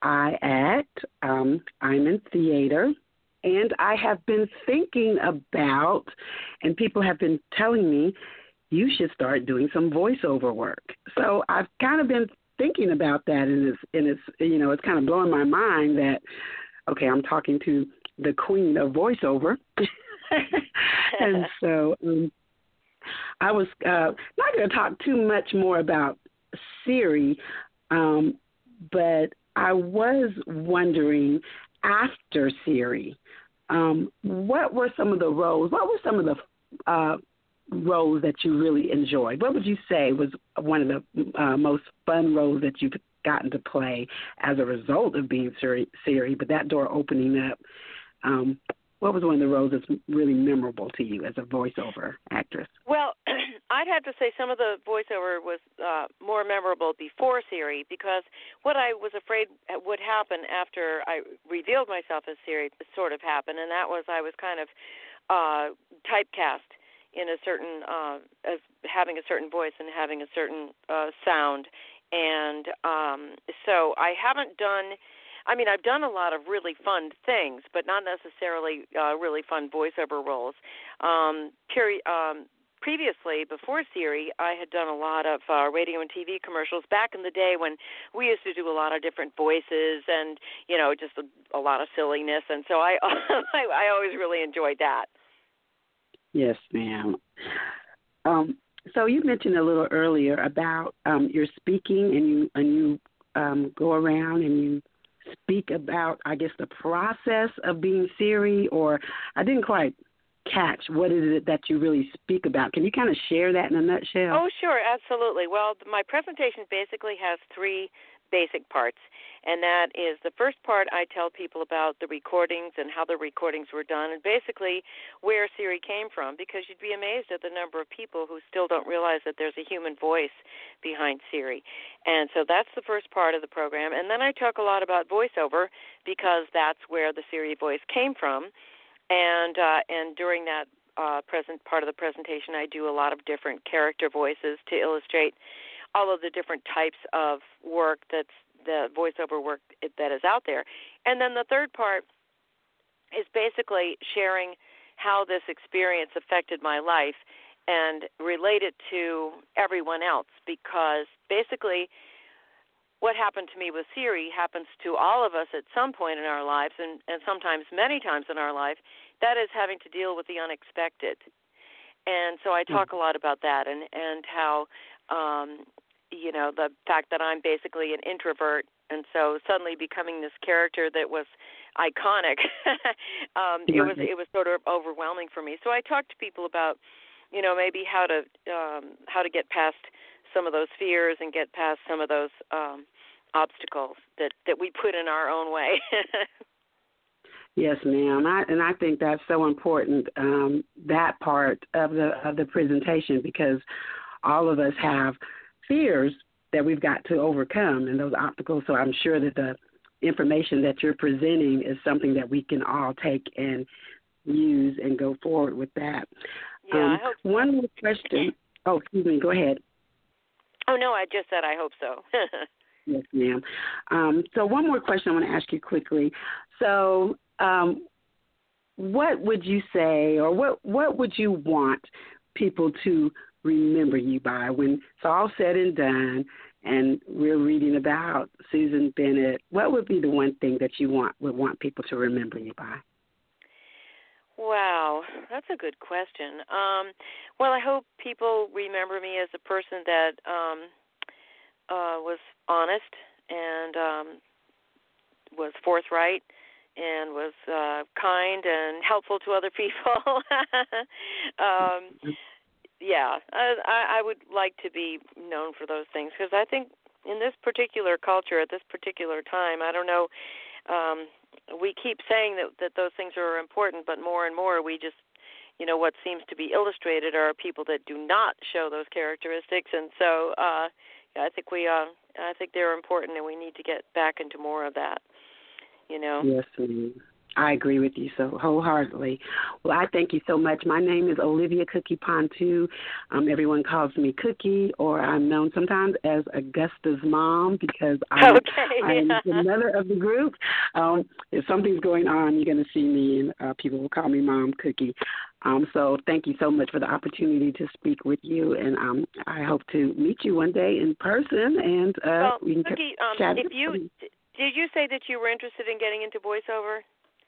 I act, um, I'm in theater, and I have been thinking about, and people have been telling me, you should start doing some voiceover work. So I've kind of been thinking about that, and it's and it's you know it's kind of blowing my mind that okay, I'm talking to the queen of voiceover. and so um, I was uh, not going to talk too much more about Siri, um, but I was wondering after Siri, um, what were some of the roles? What were some of the uh, roles that you really enjoyed? What would you say was one of the uh, most fun roles that you've gotten to play as a result of being Siri? Siri but that door opening up. Um, what was one of the roles that's really memorable to you as a voiceover actress? Well, I'd have to say some of the voiceover was uh, more memorable before Siri because what I was afraid would happen after I revealed myself as Siri sort of happened, and that was I was kind of uh, typecast in a certain uh, as having a certain voice and having a certain uh, sound, and um, so I haven't done. I mean, I've done a lot of really fun things, but not necessarily uh, really fun voiceover roles. Um, peri- um, previously, before Siri, I had done a lot of uh, radio and TV commercials back in the day when we used to do a lot of different voices and you know just a, a lot of silliness, and so I, I I always really enjoyed that. Yes, ma'am. Um, so you mentioned a little earlier about um, your speaking, and you and you um, go around and you speak about, I guess, the process of being Siri, or I didn't quite catch what is it that you really speak about. Can you kind of share that in a nutshell? Oh, sure, absolutely. Well, my presentation basically has three basic parts. And that is the first part I tell people about the recordings and how the recordings were done and basically where Siri came from because you'd be amazed at the number of people who still don't realize that there's a human voice behind Siri. And so that's the first part of the program. And then I talk a lot about voiceover because that's where the Siri voice came from. And uh, and during that uh, present part of the presentation, I do a lot of different character voices to illustrate all of the different types of work that's the voiceover work that is out there. And then the third part is basically sharing how this experience affected my life and relate it to everyone else because basically what happened to me with Siri happens to all of us at some point in our lives and, and sometimes many times in our life. That is having to deal with the unexpected. And so I hmm. talk a lot about that and, and how um, you know the fact that I'm basically an introvert, and so suddenly becoming this character that was iconic, um, it was it was sort of overwhelming for me. So I talked to people about, you know, maybe how to um, how to get past some of those fears and get past some of those um, obstacles that that we put in our own way. Yes, ma'am. I, and I think that's so important um, that part of the of the presentation because all of us have fears that we've got to overcome and those obstacles. So I'm sure that the information that you're presenting is something that we can all take and use and go forward with that. Yeah, um, I hope so. One more question. Oh, excuse me. Go ahead. Oh no, I just said I hope so. yes, ma'am. Um, so one more question I want to ask you quickly. So, um, what would you say, or what what would you want people to remember you by when it's all said and done and we're reading about Susan Bennett, what would be the one thing that you want would want people to remember you by? Wow, that's a good question. Um, well, I hope people remember me as a person that um, uh, was honest and um, was forthright and was uh, kind and helpful to other people. um, yeah, I, I would like to be known for those things because I think in this particular culture at this particular time, I don't know. Um, we keep saying that that those things are important, but more and more we just, you know, what seems to be illustrated are people that do not show those characteristics, and so uh, I think we, uh, I think they're important, and we need to get back into more of that. You know. Yes. I agree with you so wholeheartedly. Well, I thank you so much. My name is Olivia Cookie Pontu. Um, everyone calls me Cookie, or I'm known sometimes as Augusta's mom because I'm, okay. I'm the mother of the group. Um, if something's going on, you're going to see me, and uh, people will call me Mom Cookie. Um, so thank you so much for the opportunity to speak with you, and um, I hope to meet you one day in person, and uh, well, we can Cookie, um, chat. If you did you say that you were interested in getting into voiceover?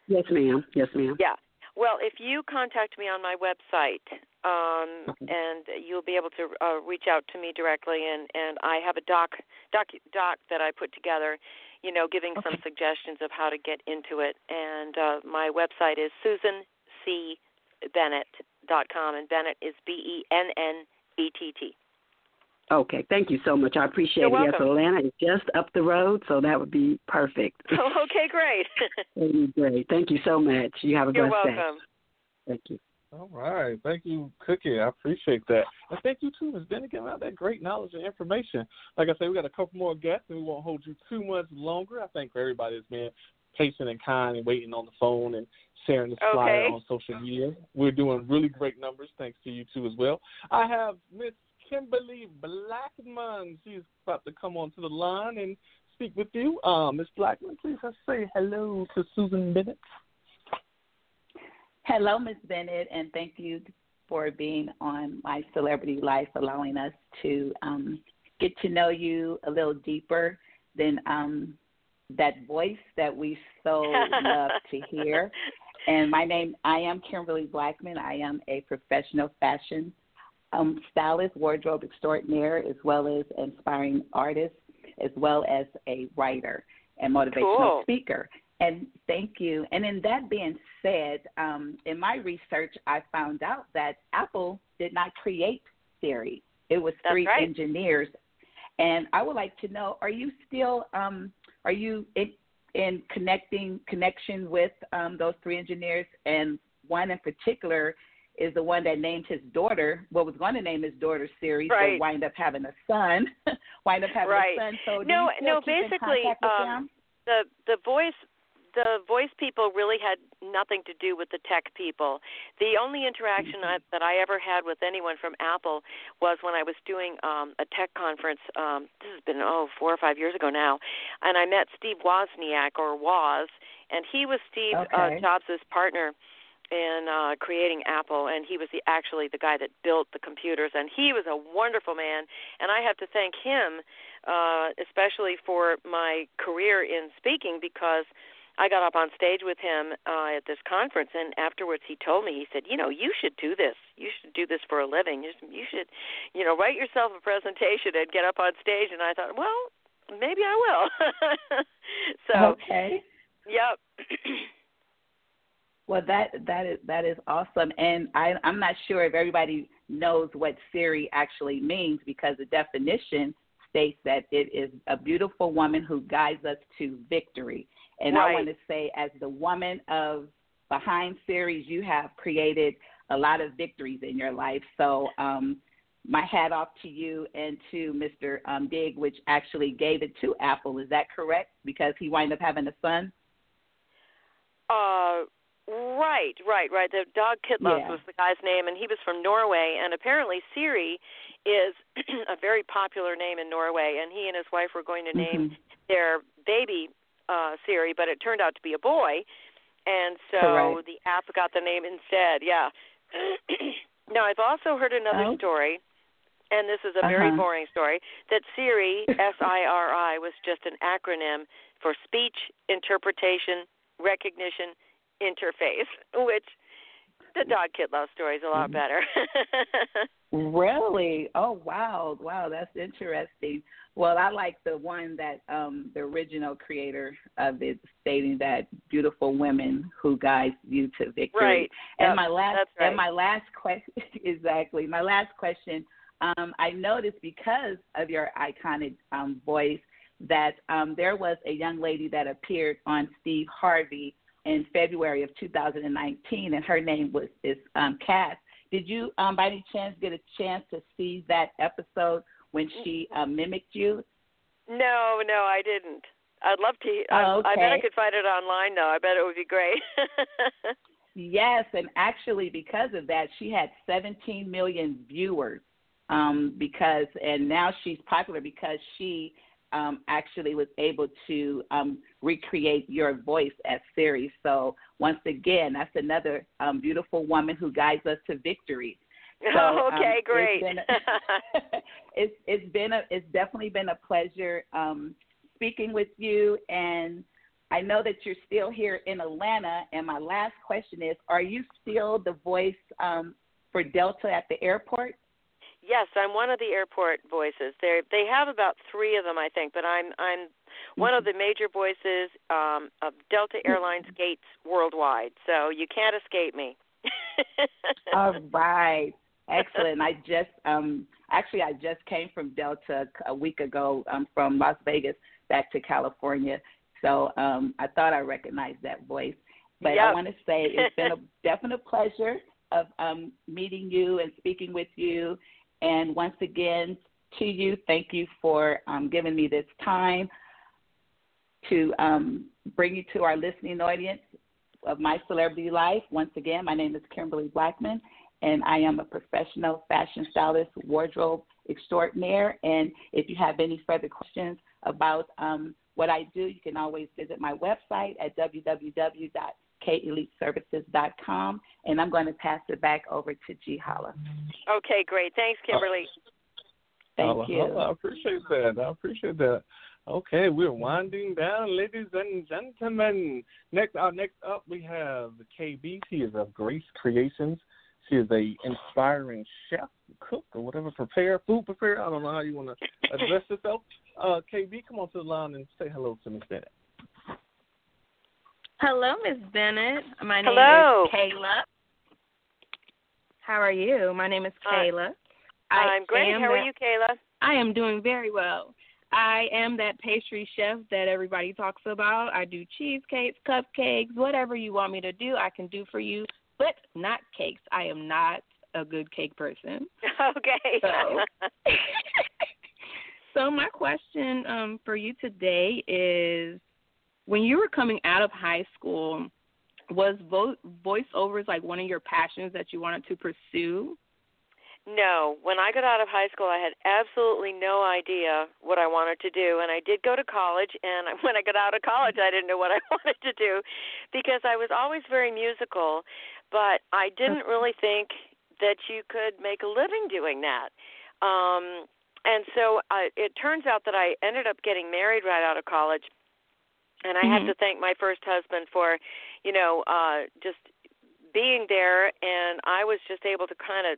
Yes, ma'am. Yes, ma'am. Yeah. Well, if you contact me on my website, um, okay. and you'll be able to uh, reach out to me directly, and and I have a doc doc doc that I put together, you know, giving okay. some suggestions of how to get into it. And uh, my website is Susan C. Bennett dot com, and Bennett is B E N N E T T. Okay, thank you so much. I appreciate You're it. Yes, Atlanta is just up the road, so that would be perfect. Oh, okay, great. That'd be great. Thank you so much. You have a good day. You're blessed welcome. day. Thank you. All right. Thank you, Cookie. I appreciate that. And thank you, too, Ms. Bennett, giving out that great knowledge and information. Like I said, we got a couple more guests, and we won't hold you too much longer. I think for everybody that's been patient and kind and waiting on the phone and sharing the Okay. flyer on social media. We're doing really great numbers thanks to you too as well. I have Miss Kimberly Blackman. She's about to come onto the line and speak with you. Uh, Miss Blackman, please say hello to Susan Bennett. Hello, Ms. Bennett, and thank you for being on My Celebrity Life, allowing us to um, get to know you a little deeper than um, that voice that we so love to hear. And my name, I am Kimberly Blackman. I am a professional fashion um, stylist, wardrobe extraordinaire, as well as inspiring artist, as well as a writer and motivational Cool. speaker. And thank you. And in that being said, um, in my research, I found out that Apple did not create Siri. It was That's three right. engineers. And I would like to know: Are you still um, are you in, in connecting connection with um, those three engineers? And one in particular is the one that named his daughter. What was going to name his daughter Siri, Right. but wind up having a son. wind up having Right. a son. So No, no, basically, um, the the voice the voice people really had nothing to do with the tech people. The only interaction I, that I ever had with anyone from Apple was when I was doing um, a tech conference. Um, this has been oh four or five years ago now, and I met Steve Wozniak or Woz, and he was Steve Okay. uh, Jobs' partner in uh creating Apple and he was the actually the guy that built the computers and he was a wonderful man and I have to thank him uh especially for my career in speaking because I got up on stage with him uh at this conference and afterwards he told me he said, "You know, you should do this. You should do this for a living. You should, you should you know, write yourself a presentation and get up on stage." And I thought, "Well, maybe I will." so, okay. yep. Well, that that is that is awesome, and I, I'm not sure if everybody knows what Siri actually means because the definition states that it is a beautiful woman who guides us to victory. And I want to say, as the woman of behind Siri's, you have created a lot of victories in your life. So, um, my hat off to you and to Mr. Um, Dag, which actually gave it to Apple. Is that correct? Because he wound up having a son. Uh, right, right, right. The Dag Kittlaus Yeah. was the guy's name, and he was from Norway. And apparently, Siri is a very popular name in Norway. And he and his wife were going to name Mhm. their baby uh, Siri, but it turned out to be a boy, and so Correct. the app got the name instead. Yeah. now, I've also heard another Oh. story. And this is a very Uh-huh. boring story. That Siri, S I R I, was just an acronym for speech interpretation recognition interface, which the Dag Kittlaus story is a lot Mhm. better. Really? Oh wow, wow, that's interesting. Well, I like the one that um the original creator of it stating that beautiful women who guides you to victory. Right. And Yep, my last that's right. and my last question exactly. My last question, um, I noticed because of your iconic um voice that um there was a young lady that appeared on Steve Harvey in February of 2019 and her name was is um Cass. Did you, um, by any chance, get a chance to see that episode when she uh, mimicked you? no, no, I didn't. I'd love to. I, Oh, I bet I could find it online though. I bet it would be great. Yes, and actually, because of that, she had 17 million viewers. Um, because and now she's popular because she um, actually was able to um, recreate your voice as Siri. So once again, that's another um, beautiful woman who guides us to victory. So, oh, um, okay, it's great. been a- it's it's been a it's definitely been a pleasure um, speaking with you, and I know that you're still here in Atlanta. And my last question is: Are you still the voice um, for Delta at the airport? Yes, I'm one of the airport voices. They they have about three of them, I think, but I'm I'm one of the major voices um, of Delta Airlines gates worldwide. So you can't escape me. All right, excellent. I just um, actually I just came from Delta a week ago um, from Las Vegas back to California, so um, I thought I recognized that voice. But I want to say it's been a definite pleasure of um, meeting you and speaking with you. And once again, to you, thank you for um, giving me this time. to um, bring you to our listening audience of My Celebrity Life. Once again, my name is Kimberly Blackman, and I am a professional fashion stylist, wardrobe extraordinaire. And if you have any further questions about um, what I do, you can always visit my website at www.keliteservices.com. And I'm going to pass it back over to G. Holla. Okay, great. Thanks, Kimberly. Thank you. I appreciate that. I appreciate that. Okay, we're winding down, ladies and gentlemen. Next, uh, next up, we have KB. She is of Grace Creations. She is a inspiring chef, cook, or whatever, prepare food prepare. I don't know how you want to address yourself. Uh, KB, come on to the line and say hello to Miss Bennett. Hello, Miss Bennett. My name Hello. is Kayla. How are you? My name is Uh, Kayla. I'm great. How are you, Kayla? I am doing very well. I am that pastry chef that everybody talks about. I do cheesecakes, cupcakes, whatever you want me to do, I can do for you, but not cakes. I am not a good cake person. Okay. So- So my question um, for you today is: When you were coming out of high school, was vo- voiceovers like one of your passions that you wanted to pursue? No, when I got out of high school, I had absolutely no idea what I wanted to do, and I did go to college. And when I got out of college, I didn't know what I wanted to do because I was always very musical, but I didn't really think that you could make a living doing that. Um, and so I, it turns out that I ended up getting married right out of college, and I have Mhm. to thank my first husband for, you know, uh, just being there, and I was just able to kind of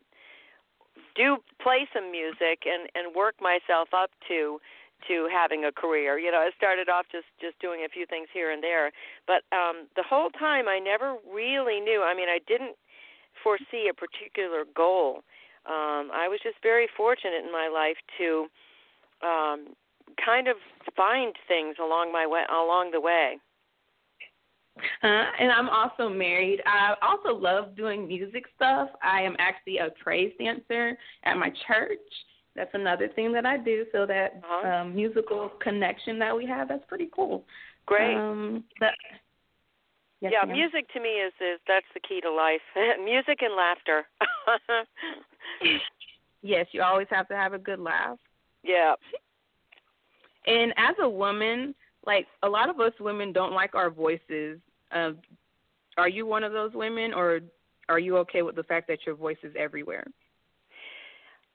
do play some music and and work myself up to to having a career. You know, I started off just just doing a few things here and there, but um the whole time I never really knew. I mean, I didn't foresee a particular goal. Um I was just very fortunate in my life to um kind of find things along my way along the way. Uh, and I'm also married. I also love doing music stuff. I am actually a praise dancer at my church. That's another thing that I do. So that Uh-huh. um, musical connection that we have, that's pretty cool. Great. Um, but, yes, yeah, ma'am. music to me is is that's the key to life. music and laughter. Yes, you always have to have a good laugh. yeah. And as a woman, like a lot of us women don't like our voices. Uh, are you one of those women, or are you okay with the fact that your voice is everywhere?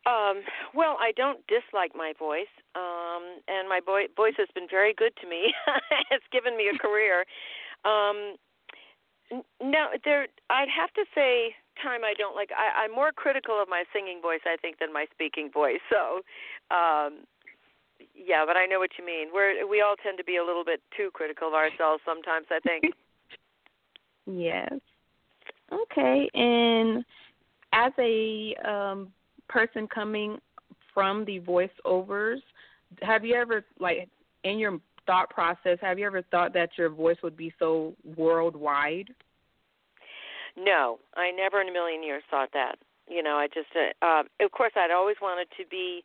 Um, well, I don't dislike my voice, um, and my boy- voice has been very good to me. it's given me a career. Um, no, there. I'd have to say, time I don't like. I, I'm more critical of my singing voice, I think, than my speaking voice. So, um, yeah, but I know what you mean. We're we all tend to be a little bit too critical of ourselves sometimes. I think. Yes. Okay. And as a um, person coming from the voiceovers, have you ever, like, in your thought process, have you ever thought that your voice would be so worldwide? No, I never in a million years thought that. You know, I just, uh, uh, of course, I'd always wanted to be,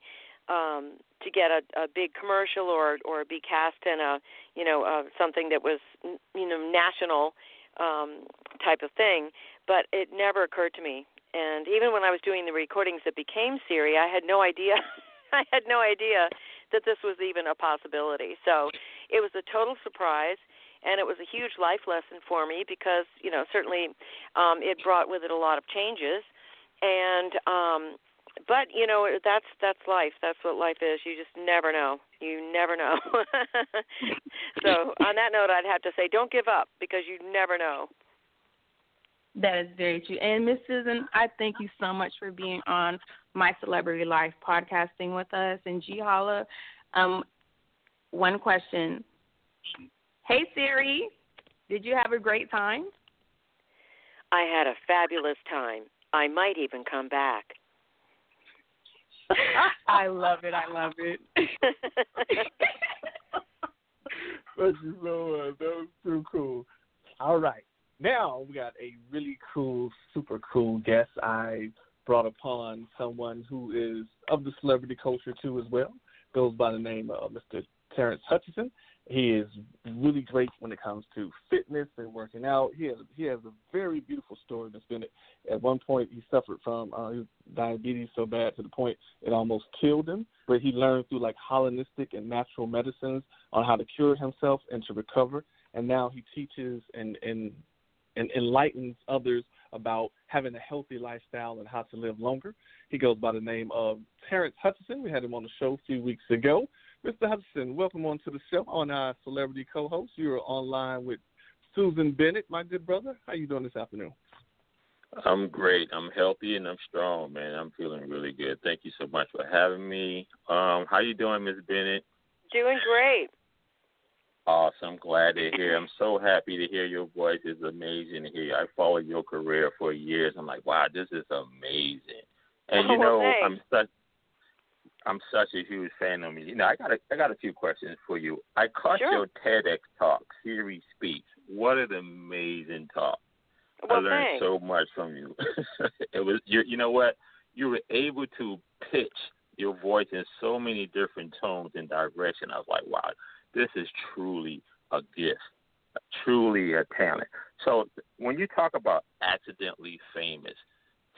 um, to get a, a big commercial or or be cast in a, you know, uh, something that was, you know, national um, type of thing. But it never occurred to me. And even when I was doing the recordings that became Siri, I had no idea. I had no idea that this was even a possibility. So it was a total surprise and it was a huge life lesson for me because you know certainly um it brought with it a lot of changes and um but you know that's that's life that's what life is you just never know you never know so on that note i'd have to say don't give up because you never know That is very true. And Miss Susan, I thank you so much for being on My Celebrity Life podcasting with us. And G Holla, um, one question. Hey Siri, did you have a great time? i had a fabulous time i might even come back I love it. I love it. Thank you so. That was too cool. All right. Now we got a really cool, super cool guest. I brought upon someone who is of the celebrity culture too as well. Goes by the name of Mr. Terrence Hutchinson. He is really great when it comes to fitness and working out. He has he has a very beautiful story that's been at one point he suffered from uh, diabetes so bad to the point it almost killed him. But he learned through like holistic and natural medicines on how to cure himself and to recover. And now he teaches and and and enlightens others about having a healthy lifestyle and how to live longer. He goes by the name of Terrence Hutchinson. We had him on the show a few weeks ago. Mr. Hudson, welcome on to the show on our celebrity co-host. You're online with Susan Bennett, my good brother. How you doing this afternoon? I'm great. I'm healthy and I'm strong, man. I'm feeling really good. Thank you so much for having me. Um, how you doing, Ms. Bennett? Doing great. Awesome. Glad to hear. I'm so happy to hear your voice. It's amazing to hear. You. I followed your career for years. I'm like, wow, this is amazing. And you oh, know, well, I'm such I'm such a huge fan of me. You know, I got a, I got a few questions for you. I caught sure. your TEDx talk, Siri Speaks. What an amazing talk! Well, I learned thanks. so much from you. it was you. You know what? You were able to pitch your voice in so many different tones and direction. I was like, wow, this is truly a gift, truly a talent. So when you talk about accidentally famous,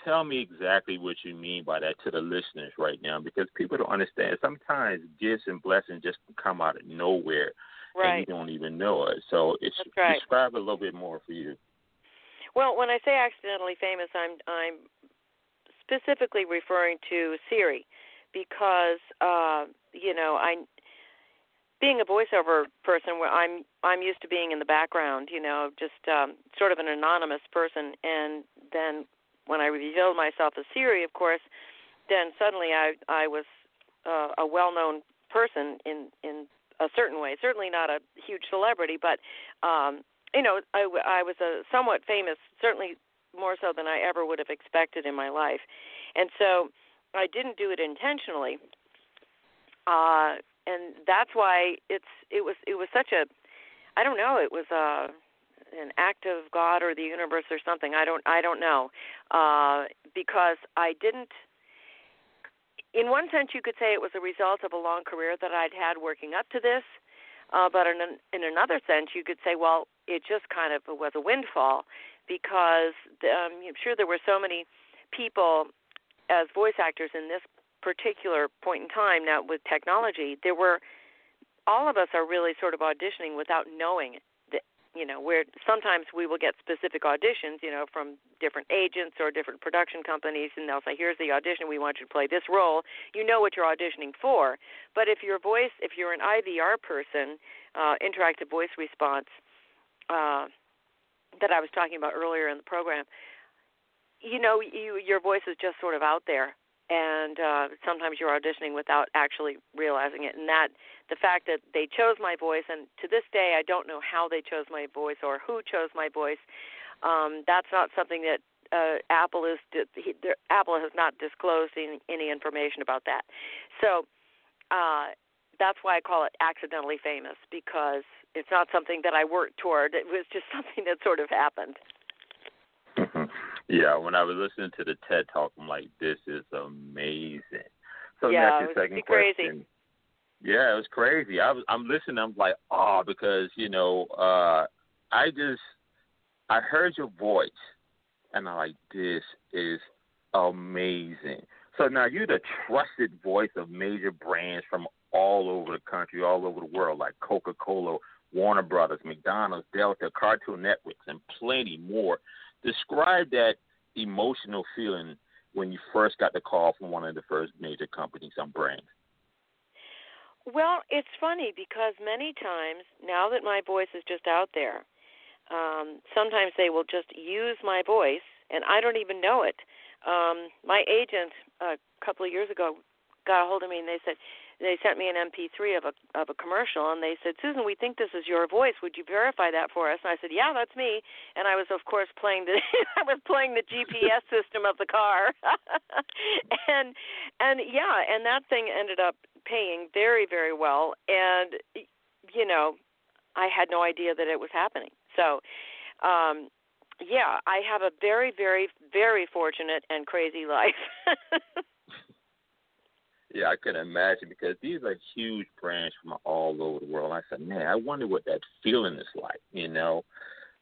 tell me exactly what you mean by that to the listeners right now because people don't understand. Sometimes gifts and blessings just come out of nowhere Right. and you don't even know it. So it's right. describe a little bit more for you. Well, when I say accidentally famous, I'm I'm specifically referring to Siri because uh, you know I being a voiceover person where I'm I'm used to being in the background, you know, just um, sort of an anonymous person, and then when I revealed myself as Siri, of course, then suddenly I I was uh, a well-known person in in a certain way. Certainly not a huge celebrity, but um, you know, I, I was a somewhat famous, certainly more so than I ever would have expected in my life, and so I didn't do it intentionally. Uh, and that's why it's it was it was such a I don't know it was a an act of God or the universe or something I don't I don't know. Uh, because I didn't in one sense you could say it was a result of a long career that I'd had working up to this uh, but in an, in another sense you could say well it just kind of was a windfall because um, I'm sure there were so many people as voice actors in this particular point in time now with technology there were all of us are really sort of auditioning without knowing you know where sometimes we will get specific auditions you know from different agents or different production companies and they'll say here's the audition. We want you to play this role. You know what you're auditioning for. But if your voice if you're an IVR person uh interactive voice response uh that I was talking about earlier in the program you know you your voice is just sort of out there. And uh sometimes you're auditioning without actually realizing it. And that the fact that they chose my voice and to this day I don't know how they chose my voice or who chose my voice. Um that's not something that uh Apple is he, Apple has not disclosed any, any information about that. So uh that's why I call it accidentally famous because it's not something that I worked toward. It was just something that sort of happened. Yeah, when I was listening to the TED talk, I'm like, this is amazing. So Yeah, that's your second pretty crazy. Yeah, it was crazy. I was I'm listening, I'm like, oh, because, you know, uh I just I heard your voice and I'm like, this is amazing. So now you're the trusted voice of major brands from all over the country, all over the world, like Coca Cola, Warner Brothers, McDonald's, Delta, Cartoon Networks, and plenty more. Describe that emotional feeling when you first got the call from one of the first major companies on brands. Well, it's funny because many times now that my voice is just out there, um, sometimes they will just use my voice, and I don't even know it. Um, my agent a couple of years ago got a hold of me, and they said they sent me an MP3 of a of a commercial, and they said, "Susan, we think this is your voice. Would you verify that for us?" And I said, "Yeah, that's me." And I was, of course, playing the I was playing the GPS system of the car, and and yeah, and that thing ended up paying very very well, and you know, I had no idea that it was happening. So, um, yeah, I have a very very very fortunate and crazy life. Yeah, I can imagine because these are huge brands from all over the world. I said, man, I wonder what that feeling is like, you know.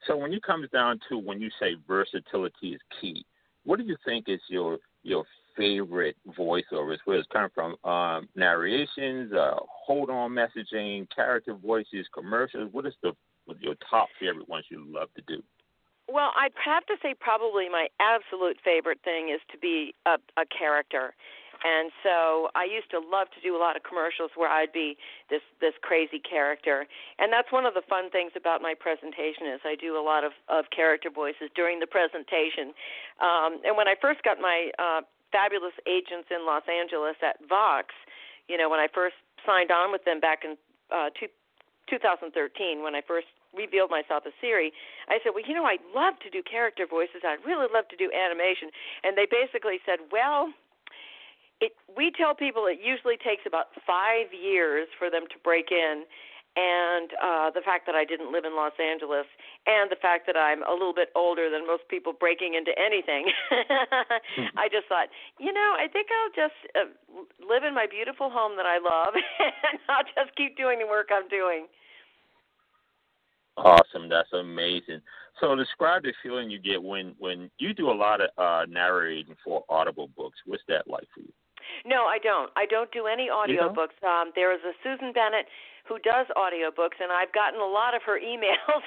So when it comes down to when you say versatility is key, what do you think is your your favorite voiceovers? Where it's coming from? Um, narrations, uh, hold on messaging, character voices, commercials. What is the what your top favorite ones you love to do? Well, I'd have to say probably my absolute favorite thing is to be a, a character. And so I used to love to do a lot of commercials where I'd be this this crazy character. And that's one of the fun things about my presentation is I do a lot of of character voices during the presentation. Um and when I first got my uh fabulous agents in Los Angeles at Vox, you know, when I first signed on with them back in uh two, 2013 when I first revealed myself as Siri, I said, "Well, you know, I'd love to do character voices. I'd really love to do animation." And they basically said, "Well, it we tell people it usually takes about five years for them to break in and uh the fact that I didn't live in Los Angeles and the fact that I'm a little bit older than most people breaking into anything I just thought you know I think I'll just uh, live in my beautiful home that I love and I'll just keep doing the work I'm doing Awesome, that's amazing. So describe the feeling you get when when you do a lot of uh narrating for audible books. What's that like for you? No, I don't. I don't do any audiobooks. Um, there is a Susan Bennett who does audiobooks, and I've gotten a lot of her emails.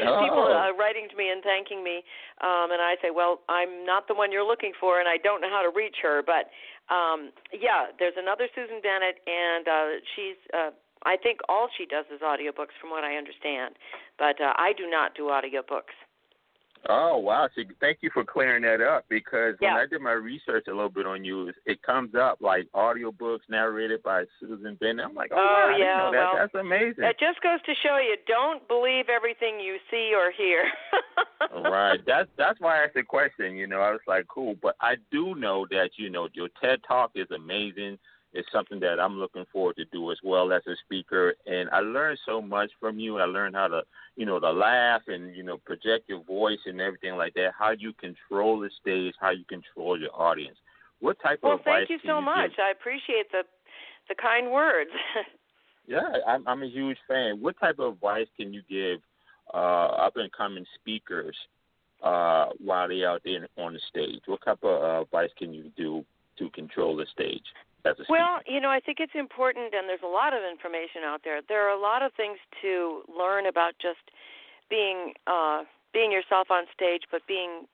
People Oh. uh, writing to me and thanking me, um, and I say, well, I'm not the one you're looking for, and I don't know how to reach her. But um, yeah, there's another Susan Bennett, and uh, she's. Uh, I think all she does is audiobooks, from what I understand. But uh, I do not do audiobooks. Oh wow! So thank you for clearing that up because when I did my research a little bit on you, it- it comes up like audiobooks narrated by Susan Bennett. I'm like, oh, oh wow, I didn't yeah, that. well, That's amazing. That just goes to show you, don't believe everything you see or hear. right. That's that's why I asked the question. You know, I was like, cool, but I do know that you know your TED Talk is amazing. It's something that I'm looking forward to do as well as a speaker, and I learned so much from you. I learned how to, you know, to laugh and you know project your voice and everything like that. How you control the stage, how you control your audience. What type well, of advice thank you so you much. give? I appreciate the the kind words. Yeah, I'm, I'm a huge fan. What type of advice can you give uh, up and coming speakers uh, while they're out there on the stage? What type of uh, advice can you do to control the stage as a speaker? Well, you know, I think it's important, and there's a lot of information out there. There are a lot of things to learn about just being uh, being yourself on stage, but being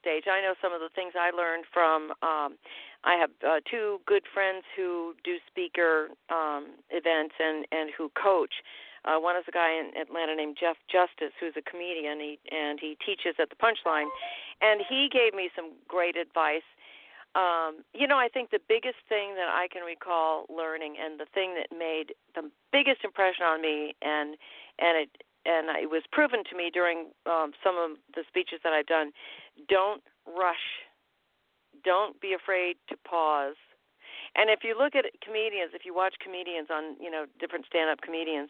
stage. I know some of the things I learned from. Um, I have uh, two good friends who do speaker um, events and and who coach. Uh, one is a guy in Atlanta named Jeff Justice, who's a comedian, he, and he teaches at the Punchline. And he gave me some great advice um, you know, I think the biggest thing that I can recall learning, and the thing that made the biggest impression on me, and and it and it was proven to me during um, some of the speeches that I've done. Don't rush. Don't be afraid to pause. And if you look at comedians, if you watch comedians on you know different stand-up comedians,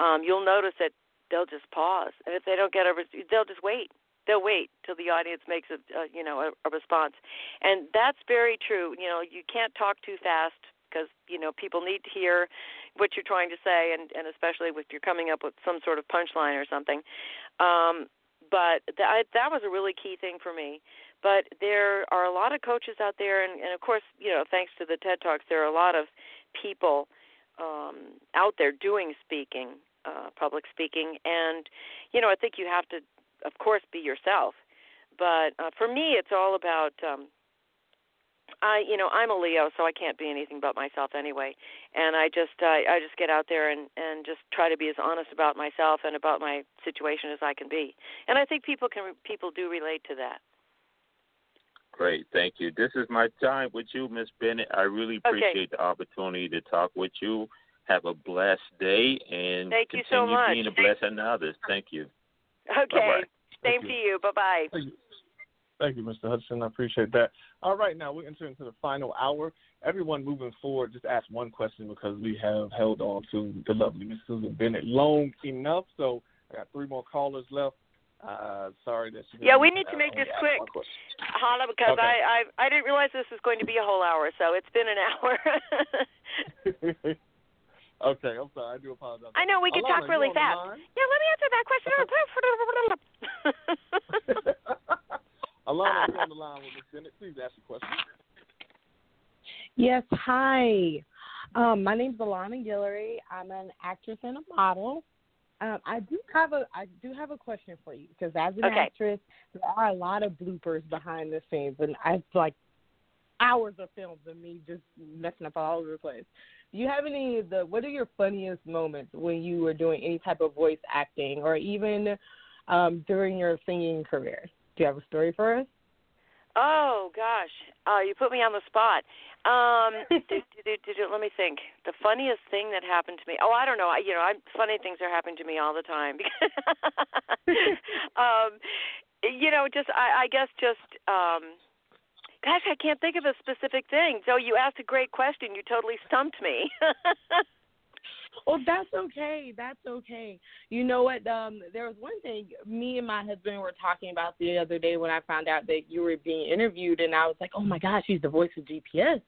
um, you'll notice that they'll just pause, and if they don't get over, they'll just wait they'll wait till the audience makes a, a you know a, a response. And that's very true. You know you can't talk too fast because you know people need to hear what you're trying to say and and especially if you're coming up with some sort of punchline or something. Um but that that was a really key thing for me. But there are a lot of coaches out there and, and of course you know thanks to the ted talks there are a lot of people um out there doing speaking uh public speaking. And you know i think you have to of course be yourself but uh, for me it's all about um i you know i'm a leo so i can't be anything but myself anyway and i just uh, i just get out there and and just try to be as honest about myself and about my situation as i can be and i think people can people do relate to that Great, thank you. This is my time with you, Miss Bennett. I really Okay. appreciate the opportunity to talk with you. Have a blessed day and Thank you continue so much. being a blessing to others. Thank you. Okay Bye-bye. same Thank to you. you bye bye Thank you. Thank you, Mr. Hudson. I appreciate that. All right, now we're entering into the final hour. Everyone moving forward, just ask one question because we have held on to the lovely Miss Susan Bennett long enough. So I got three more callers left. Uh, sorry that she. Yeah, we need to make this quick. Holla, because Okay. I, I I didn't realize this was going to be a whole hour, so it's been an hour. okay, I'm sorry. I do apologize. I know we could Alana, talk really you on the fast. Yeah, let me answer that question. Alana, you're on the line with Miss Bennett. Please ask your question. Yes, hi. Um, my name's Alana Guillory. I'm an actress and a model. Um, I do have a I do have a question for you because as an Okay. actress, there are a lot of bloopers behind the scenes, and I've like hours of films of me just messing up all over the place. Do you have any of the what are your funniest moments when you were doing any type of voice acting or even um, during your singing career? Do you have a story for us? Oh gosh, uh, you put me on the spot. Um, do, do, do, let me think. The funniest thing that happened to me. Oh, I don't know. I, you know, I, funny things are happening to me all the time. um, you know, just I, I guess just. um Gosh, I can't think of a specific thing. So you asked a great question. You totally stumped me. Well, that's okay. That's okay. You know what? Um, there was one thing me and my husband were talking about the other day when I found out that you were being interviewed, and I was like, "Oh my gosh, she's the voice of GPS."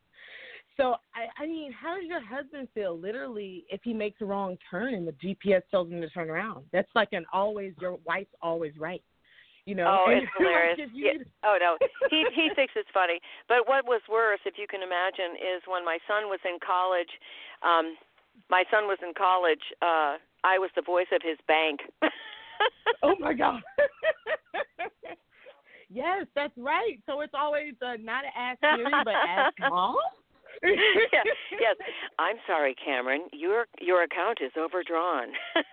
So, I, I mean, how does your husband feel? Literally, if he makes a wrong turn and the GPS tells him to turn around, that's like an always your wife's always right. You know? Oh, it's hilarious. Yeah. Oh no, he he thinks it's funny. But what was worse, if you can imagine, is when my son was in college. Um, my son was in college. Uh, I was the voice of his bank. oh my god. yes, that's right. So it's always uh, not ask Siri, but ask mom. Yeah, yes. I'm sorry, Cameron. Your your account is overdrawn. that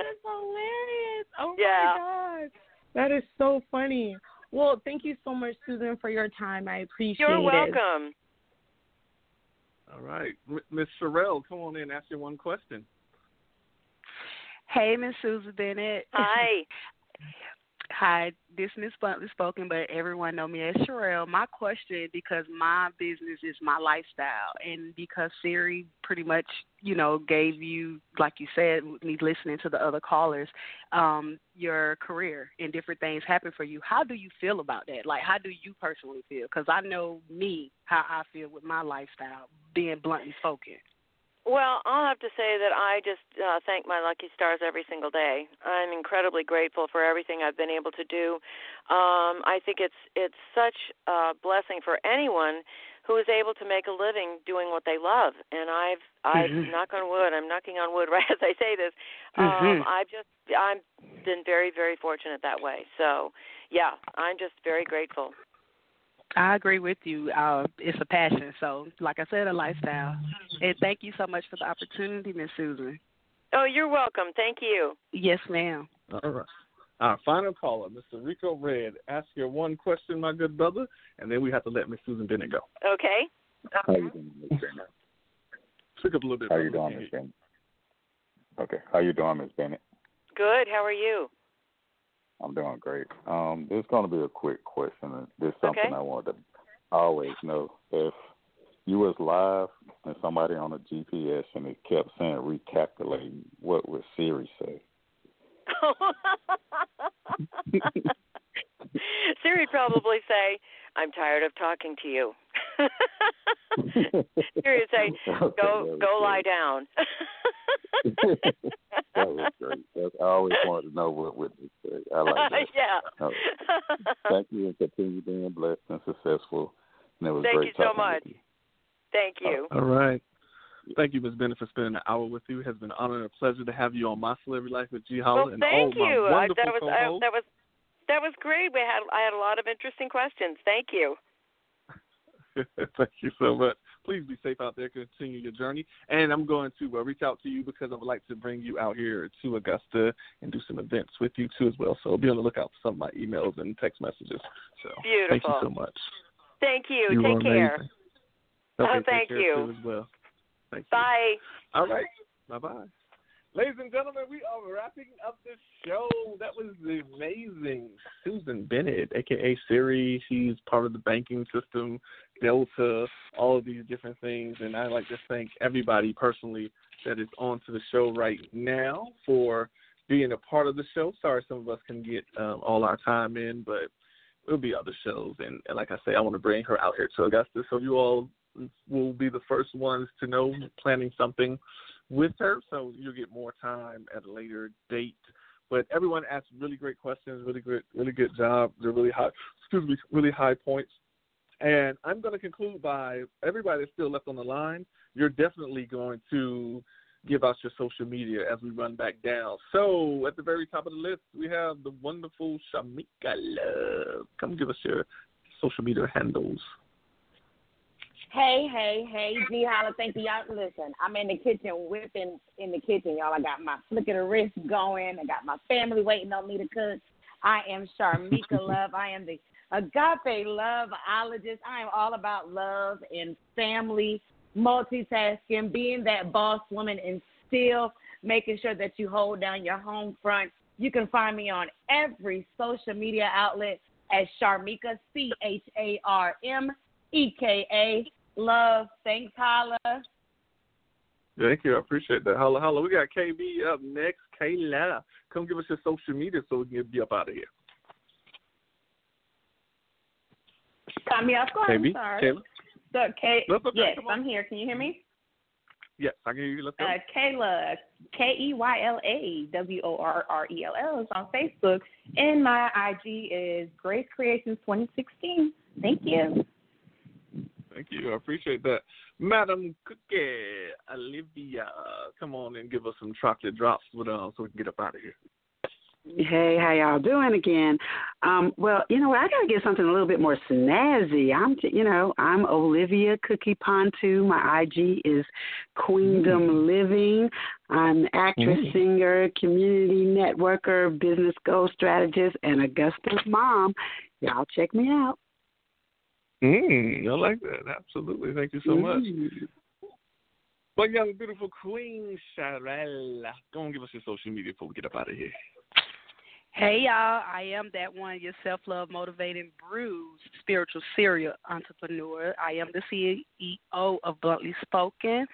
is hilarious. Oh Yeah. my gosh. That is so funny. Well, thank you so much, Susan, for your time. I appreciate it. You're it. welcome. All right, M- Miss Sherelle, come on in. Ask your one question. Hey, Miss Susan Bennett. Hi. Hi, this Miss Bluntly spoken, but everyone know me as Sherelle. My question, because my business is my lifestyle, and because Siri pretty much, you know, gave you, like you said, me listening to the other callers, um, your career and different things happen for you. How do you feel about that? Like, how do you personally feel? Because I know me, how I feel with my lifestyle, being bluntly spoken. Well, I'll have to say that I just uh, thank my lucky stars every single day. I'm incredibly grateful for everything I've been able to do. Um, I think it's it's such a blessing for anyone who is able to make a living doing what they love. And I've I've Mhm. knock on wood. I'm knocking on wood right as I say this. Um, Mhm. I've just I've been very very fortunate that way. So yeah, I'm just very grateful. I agree with you. Uh, it's a passion. So, like I said, a lifestyle. And thank you so much for the opportunity, Miss Susan. Oh, you're welcome. Thank you. Yes, ma'am. All right. Our final caller, Mr. Rico Red. Ask your one question, my good brother, and then we have to let Miss Susan Bennett go. Okay. How you doing, Miss Bennett? Speak up a little bit. How you doing, Miss Bennett? Okay. How you doing, Miss Bennett? Good. How are you? I'm doing great. Um, is going to be a quick question. There's something Okay. I wanted to always know. If you was live and somebody on a GPS and it kept saying recalculating, what would Siri say? Siri probably say, "I'm tired of talking to you." Siri would say, Okay, "Go, that was go lie down." that was great. That's, I always wanted to know what would it say. I like that. yeah. Thank you and continue being blessed and successful. And it was Thank great you so much. you. Thank you. All right. Thank you, Ms. Bennett, for spending an hour with you. It has been an honor and a pleasure to have you on My Celebrity Life with G. Holla well, and thank all my you. I, wonderful that was I, co-hosts. that was that was great. We had I had a lot of interesting questions. Thank you. Thank you so much. Please be safe out there. Continue your journey. And I'm going to uh, reach out to you because I would like to bring you out here to Augusta and do some events with you too as well. So be on the lookout for some of my emails and text messages. So thank you so much. Thank you. You Take care. amazing. Oh, Okay, take thank you. as well. Thank you. Bye. All right. Bye bye. Ladies and gentlemen, we are wrapping up this show. That was the amazing Susan Bennett, aka Siri. She's part of the banking system, Delta, all of these different things. And I'd like to thank everybody personally that is on to the show right now for being a part of the show. Sorry, some of us can get um, all our time in, but there'll be other shows. And, and like I say, I want to bring her out here to Augusta, so you all will be the first ones to know planning something with her. So you'll get more time at a later date. But everyone asked really great questions, really good, really good job. They're really high, excuse me, really high points. And I'm going to conclude by everybody that's still left on the line. You're definitely going to give out your social media as we run back down. So at the very top of the list, we have the wonderful Shamika Love. Come give us your social media handles. Hey, hey, hey, G Holla, thank you. Y'all listen, I'm in the kitchen whipping in the kitchen, y'all. I got my flick of the wrist going. I got my family waiting on me to cook. I am Charmeka Love. I am the agape loveologist. I am all about love and family, multitasking, being that boss woman and still making sure that you hold down your home front. You can find me on every social media outlet as Charmeka, C H A R M E K A Love. Thanks, Holla. Thank you. I appreciate that. Holla, holla. We got KB up next. Kayla, come give us your social media so we can get up out of here. Me off guard. KB, I'm sorry. Kayla. So, K- That's okay. yes, I'm here. Can you hear me? Yes, I can hear you. Let's go. Uh, Kayla, K E Y L A W O R R E L L is on Facebook, and my IG is Grace Creations 2016. Thank you. Thank you. I appreciate that. Madam Cookie, Olivia, come on and give us some chocolate drops with uh, so we can get up out of here. Hey, how y'all doing again? Um, well, you know what? I gotta get something a little bit more snazzy. I'm, you know, I'm Olivia Cookie Pontu. My IG is Queendom Living. I'm actress, Mm. singer, community networker, business goal strategist, and Augusta's mom. Y'all check me out. Mm, I like that. Absolutely. Thank you so much. Mm. But young, beautiful Queen Sherelle, go and give us your social media before we get up out of here. Hey y'all, I am that one, your self love motivating bruised spiritual serial entrepreneur. I am the CEO of Bluntly Spoken.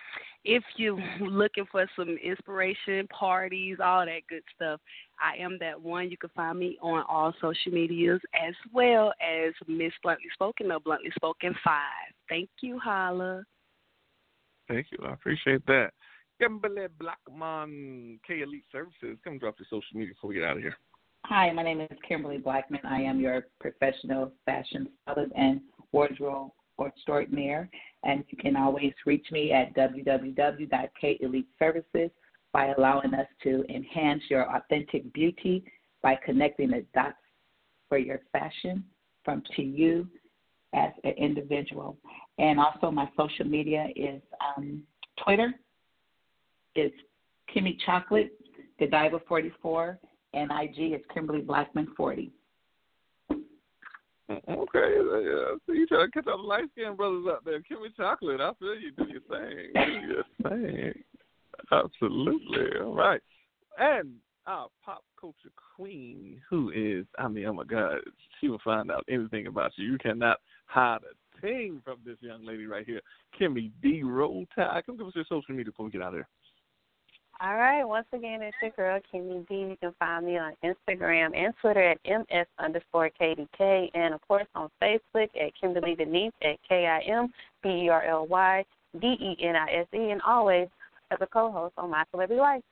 If you're looking for some inspiration, parties, all that good stuff, I am that one. You can find me on all social medias as well as Miss Bluntly Spoken or Bluntly Spoken Five. Thank you, Holla. Thank you. I appreciate that. Kimberly Blackman, K Elite Services, come drop your social media before we get out of here. Hi, my name is Kimberly Blackman. I am your professional fashion stylist and wardrobe extraordinaire. And you can always reach me at www.keliteservices by allowing us to enhance your authentic beauty by connecting the dots for your fashion from to you as an individual. And also my social media is um, Twitter. It's Kimmy Chocolate, Godiva 44, and IG is Kimberly Blackman 40. Okay, yeah. So you trying to catch all the light skinned brothers out there. Me chocolate. I feel you. Do your thing. Do your thing. Absolutely. All right. And our pop culture queen, who is, I mean, oh my God, she will find out anything about you. You cannot hide a thing from this young lady right here. Kimmy D. Roll Tide. Come give us your social media before we get out of here. All right. Once again, it's your girl, Kimmy D. You can find me on Instagram and Twitter at ms underscore KDK. And, of course, on Facebook at Kimberly Denise at K I M B E R L Y D E N I S E. And always as a co host on My Celebrity Life.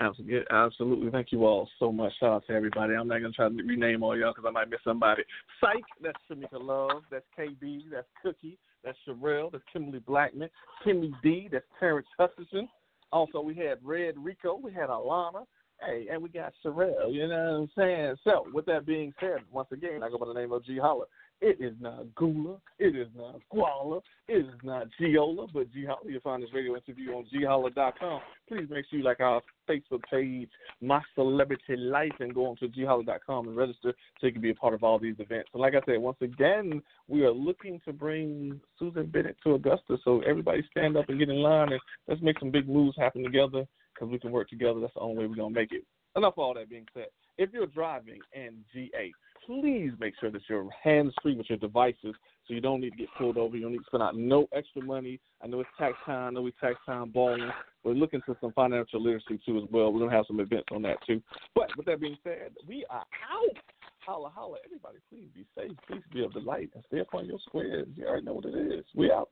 Absolutely, absolutely. Thank you all so much. Shout out to everybody. I'm not gonna try to rename all y'all because I might miss somebody. Psych, that's Shamika Love. That's KB. That's Cookie. That's Sherelle. That's Kimberly Blackman. Kimmy D. That's Terrence Hutchinson. Also, we had Red Rico. We had Alana. Hey, and we got Sherelle. You know what I'm saying? So, with that being said, once again, I go by the name of G Holla. It is not Gula. It is not Guala. It is not Giola, but G Holla. You'll find this radio interview on gholla.com. Please make sure you like our Facebook page, My Celebrity Life, and go on to gholla.com and register so you can be a part of all these events. And like I said, once again, we are looking to bring Susan Bennett to Augusta. So everybody stand up and get in line and let's make some big moves happen together because we can work together. That's the only way we're going to make it. Enough of all that being said. If you're driving in GA, please make sure that you're hands free with your devices so you don't need to get pulled over. You don't need to spend out no extra money. I know it's tax time. I know it's tax time balling. We're looking to some financial literacy too as well. We're to have some events on that too. But with that being said, we are out. Holla, holla. Everybody, please be safe. Please be of the light and stay up on your squares. You already know what it is. We out.